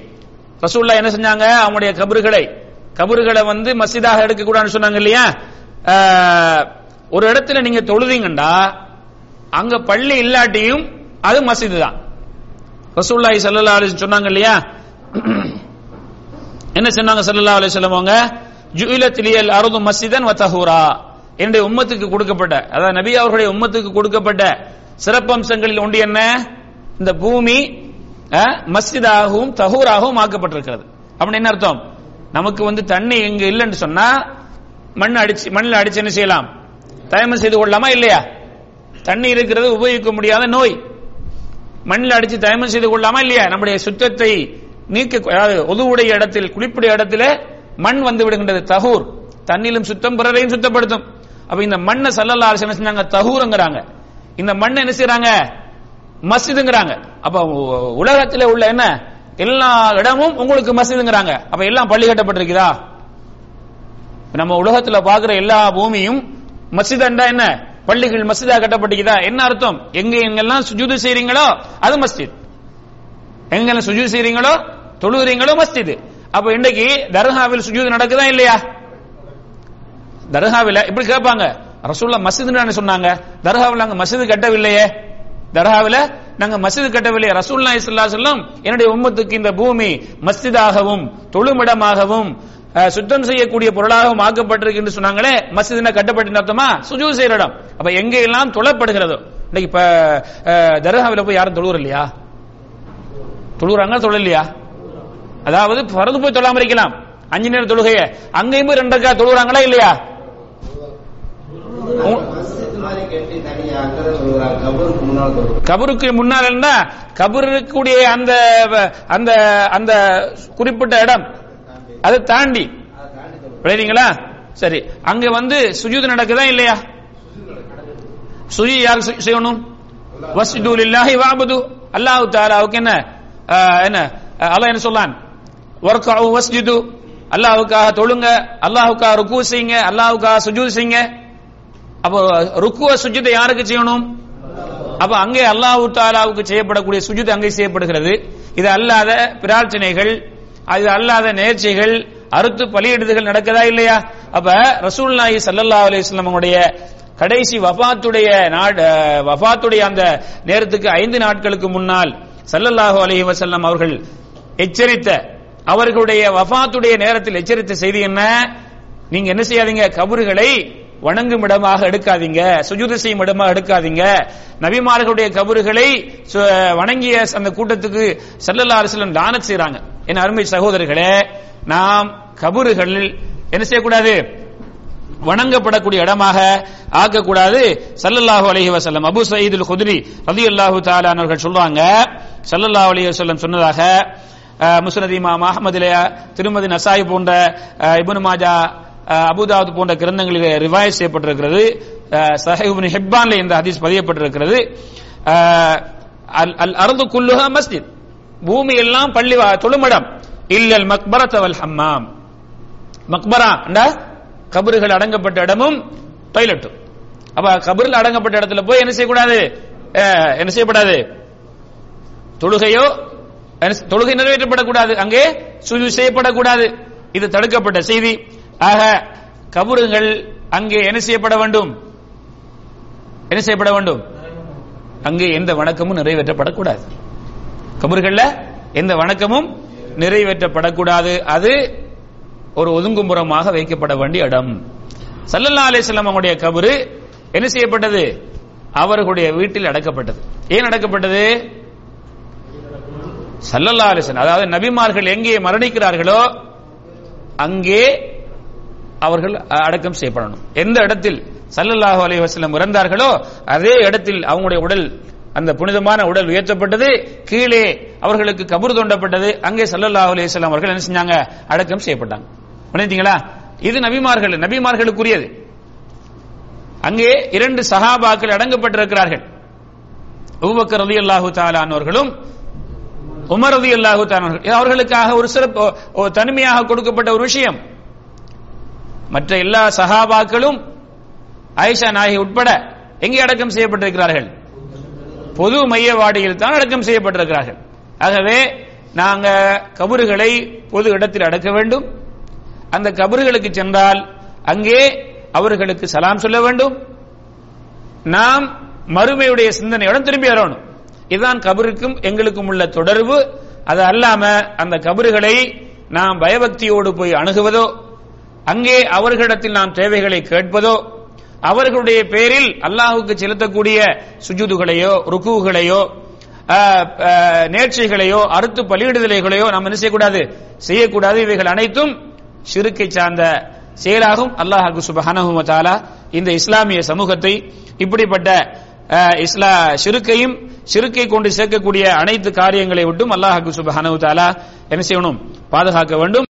[SPEAKER 1] ரசூல்லா என்ன செஞ்சாங்க அவங்களுடைய கபறுகளை கபறுகளை வந்து மசிதாக எடுக்க கூடாதுன்னு சொன்னாங்க இல்லையா? ஒரு இடத்துல நீங்க தொழுதீங்கண்டா அங்க பள்ளி இல்லாட்டியும் அது மசிது தான். ரசூல்லாய் சல்லா அலி சொன்னாங்க இல்லையா? என்ன சொன்னாங்க சல்லா அலி சொல்லுவாங்க அவங்க? ஜுஇலத் அருது அர்து மஸ்ஜிதன் என்னுடைய உம்மத்துக்கு கொடுக்கப்பட்ட அதாவது நபி அவர்களுடைய உம்மத்துக்கு கொடுக்கப்பட்ட சிறப்பம்சங்களில் ஒன்று என்ன? இந்த பூமி மஸ்ஜிதாகவும் தஹூராகவும் ஆக்கப்பட்டிருக்கிறது. அப்படின்னு என்ன அர்த்தம்? நமக்கு வந்து தண்ணி இங்க இல்லைன்னு சொன்னா மண் அடிச்சு மண்ணில் அடிச்சு என்ன செய்யலாம்? தயமம் செய்து கொள்ளலாமா இல்லையா? தண்ணி இருக்கிறது உபயோகிக்க முடியாத நோய். மண்ணில் அடிச்சு தயமம் செய்து கொள்ளாமா இல்லையா? நம்முடைய சுத்தத்தை நீக்க அதாவது ஒதுவுடைய இடத்தில் குளிப்புடைய இடத்துல மண் வந்து விடுகின்றது தகூர் தண்ணிலும் சுத்தம் பிறரையும் சுத்தப்படுத்தும். அப்ப இந்த மண்ணை சல்லல்லா அரசு என்ன செஞ்சாங்க? தகூருங்கிறாங்க இந்த மண்ணை என்ன செய்யறாங்க மஸ்ஜிதுங்கிறாங்க. அப்ப உலகத்தில் உலகத்துல உள்ள என்ன? எல்லா இடமும் உங்களுக்கு மஸ்ஜிதுங்கிறாங்க. அப்ப எல்லாம் பள்ளி கட்டப்பட்டிருக்குதா? நம்ம உலகத்துல பாக்குற எல்லா பூமியும் மஸ்ஜிதண்டா என்ன? பள்ளிகள் மஸ்ஜிதா கட்டப்பட்டிருக்குதா? என்ன அர்த்தம்? எங்க எங்கெல்லாம் சுஜூது செய்றீங்களோ அது மஸ்ஜித். எங்கெல்லாம் சுஜூது செய்றீங்களோ தொழுகிறீங்களோ மஸ்ஜித். அப்ப இன்னைக்கு தர்காவில் சுஜூது நடக்குதா இல்லையா? தர்காவில் இப்படி கேட்பாங்க. ரசூல்லா மஸ்ஜிதுன்னு சொன்னாங்க. தர்காவில் நாங்க மஸ்ஜிது கட்டவில்லையே. தர்காவில் நாங்க மஸ்ஜிது கட்டவில்லை. ரசூல்லா ஸல்லல்லாஹு சொல்லம் என்னுடைய உம்மத்துக்கு இந்த பூமி மஸ்ஜிதாகவும் தொழுமிடமாகவும் சுத்தம் செய்யக்கூடிய பொருளாகவும் ஆக்கப்பட்டிருக்கு என்று சொன்னாங்களே மசிதின கட்டப்பட்டு அர்த்தமா? சுஜூ செய்யற இடம். அப்ப எங்க எல்லாம் தொழப்படுகிறதோ? இன்னைக்கு இப்ப அஹ், போய் யாரும் தொழுவுற இல்லையா? தொழுகிறாங்க தொழலையா? அதாவது பரது போய் தொழாம இருக்கலாம். அஞ்சு நேரம் தொழுகைய. அங்கேயும் போய் ரெண்டக்கா தொழுகிறாங்களா இல்லையா?
[SPEAKER 3] கபருக்கு முன்னால்
[SPEAKER 1] என்ன கபர் இருக்கக்கூடிய அந்த அந்த அந்த குறிப்பிட்ட இடம் அதை தாண்டி.
[SPEAKER 3] அதை
[SPEAKER 1] சரி. அங்க வந்து சுஜூது நடக்குதா இல்லையா? சுஜி யார் செய்யணும்? வசிதூல் இல்லாஹி வஅபுது. அல்லாஹு தாலாவுக்கு என்ன? என்ன? அல்லாஹ் என்ன சொல்லான்? வர்கஉ வஸ்ஜுது. அல்லாஹுக்காக தொழுங்க. அல்லாஹுக்காக ருக்கு செய்யுங்க. அல்லாஹுக்காக சுஜூத் செய்யுங்க. அப்போ ருக்குவ சுஜித்தை யாருக்கு செய்யணும்? அப்ப அங்கே அல்லாஹு தாலாவுக்கு செய்யப்படக்கூடிய சுஜித் அங்கே செய்யப்படுகிறது. இது அல்லாத பிரார்த்தனைகள் அது அல்லாத நேர்ச்சைகள் அறுத்து பலியிடுதல்கள் நடக்குதா இல்லையா? அப்ப ரசூல் ஸல்லல்லாஹு அலைஹி வஸல்லம் உடைய கடைசி வஃபாத்துடைய நாடு வஃபாத்துடைய அந்த நேரத்துக்கு ஐந்து நாட்களுக்கு முன்னால் சல்லல்லாஹு அலஹி வசல்லம் அவர்கள் எச்சரித்த அவர்களுடைய வஃபாத்துடைய நேரத்தில் எச்சரித்த செய்தி என்ன? நீங்க என்ன செய்யாதீங்க? கபறுகளை வணங்கும் இடமாக எடுக்காதீங்க சுஜூது செய்யும் இடமாக எடுக்காதீங்க. நபிமார்களுடைய கபறுகளை சு- வணங்கிய அந்த கூட்டத்துக்கு ஸல்லல்லாஹு அலைஹி தானம் செய்யறாங்க என் அருமை சகோதரர்களே நாம் கபறுகள் என்ன செய்யக்கூடாது? வணங்கப்படக்கூடிய இடமாக ஆக்கக்கூடாது. சல்லல்லாஹு அலஹி வசல்லம் அபு சயீதுல் குதிரி ரதி அல்லாஹு அவர்கள் சொல்றாங்க. சல்லல்லாஹு அலஹி வசல்லம் சொன்னதாக அஹ், முஸ்னத் இமாம் அஹ்மதிலே திருமதி நசாய் போன்ற இபுன் மாஜா அபுதாவுத் போன்ற கிரந்தங்களில் ரிவைஸ் செய்யப்பட்டிருக்கிறது. அஹ், ஹிப்பான்ல இந்த ஹதீஸ் பதியப்பட்டிருக்கிறது. அல் அல் குல்லுஹா மஸ்ஜித். பூமி எல்லாம் பள்ளி தொழுமிடம். இல்லல் மக்பரத் வல் ஹம்மாம். மக்பரா அண்டா கபறுகள் அடங்கப்பட்ட இடமும் டாய்லெட்டும் அப்ப கபரில் அடங்கப்பட்ட இடத்துல போய் என்ன செய்யக்கூடாது? அஹ், என்ன செய்யப்படாது? தொழுகையோ என்ன தொழுகை நிறைவேற்றப்படக்கூடாது. அங்கே சுஜு செய்யப்படக்கூடாது. இது தடுக்கப்பட்ட செய்தி. ஆக கபறுகள் அங்கே என்ன செய்யப்பட வேண்டும்? என்ன செய்யப்பட வேண்டும்? அங்கே எந்த வணக்கமும் நிறைவேற்றப்படக்கூடாது. கபறுகள்ல எந்த வணக்கமும் நிறைவேற்றப்படக்கூடாது. அது ஒரு ஒதுங்கும்புறமாக வைக்கப்பட வேண்டிய இடம். சல்லல்லா அலிஸ்லாம் அவங்களுடைய கபரு என்ன செய்யப்பட்டது? அவர்களுடைய வீட்டில் அடக்கப்பட்டது. ஏன் அடக்கப்பட்டது? சல்லல்லா அலிஸ்லாம் அதாவது நபிமார்கள் எங்கே மரணிக்கிறார்களோ அங்கே அவர்கள் அடக்கம் செய்யப்படணும். எந்த இடத்தில் சல்லல்லாஹு அலி வசலம் இறந்தார்களோ அதே இடத்தில் அவங்களுடைய உடல் அந்த புனிதமான உடல் உயர்த்தப்பட்டது கீழே அவர்களுக்கு கபர் தோண்டப்பட்டது அங்கே சல்லல்லாஹு அலி வஸல்லம் அவர்கள் என்ன செஞ்சாங்க? அடக்கம் செய்யப்பட்டாங்க. இது நபிமார்கள் நபிமார்களுக்குரியது. அங்கே இரண்டு சஹாபாக்கள் அடங்கப்பட்டிருக்கிறார்கள். உபக்கர் ரலியல்லாஹு அல்லாஹு தாலானவர்களும் உமர் ரலியல்லாஹு அல்லாஹு தாலானவர்கள் அவர்களுக்காக ஒரு சிறப்பு தனிமையாக கொடுக்கப்பட்ட ஒரு விஷயம். மற்ற எல்லா சஹாபாக்களும் ஆயிஷா நாயகி உட்பட எங்கே அடக்கம் செய்யப்பட்டிருக்கிறார்கள்? பொது மையவாடியில் தான் அடக்கம் செய்யப்பட்டிருக்கிறார்கள். ஆகவே நாங்க கபறுகளை பொது இடத்தில் அடக்க வேண்டும். அந்த கபறுகளுக்கு சென்றால் அங்கே அவர்களுக்கு சலாம் சொல்ல வேண்டும். நாம் மறுமையுடைய சிந்தனையுடன் திரும்பி வரணும். இதுதான் கபருக்கும் எங்களுக்கும் உள்ள தொடர்பு. அது அல்லாம அந்த கபறுகளை நாம் பயபக்தியோடு போய் அணுகுவதோ அங்கே அவர்களிடத்தில் நாம் தேவைகளை கேட்பதோ அவர்களுடைய பேரில் அல்லாஹுக்கு செலுத்தக்கூடிய சுஜூதுகளையோ ருக்குகளையோ ஆஹ், நேர்ச்சைகளையோ அறுத்து பலியிடுதலைகளையோ நாம் என்ன செய்யக்கூடாது? செய்யக்கூடாது. இவைகள் அனைத்தும் சிறுக்கை சார்ந்த செயலாகும். அல்லாஹாக்கு சுபஹானஹு தாலா இந்த இஸ்லாமிய சமூகத்தை இப்படிப்பட்ட இஸ்லா சிறுக்கையும் சிறுக்கை கொண்டு சேர்க்கக்கூடிய அனைத்து காரியங்களை விட்டும் அல்லாஹாக்கு சுபஹானஹு தாலா என்ன செய்யணும்? பாதுகாக்க வேண்டும்.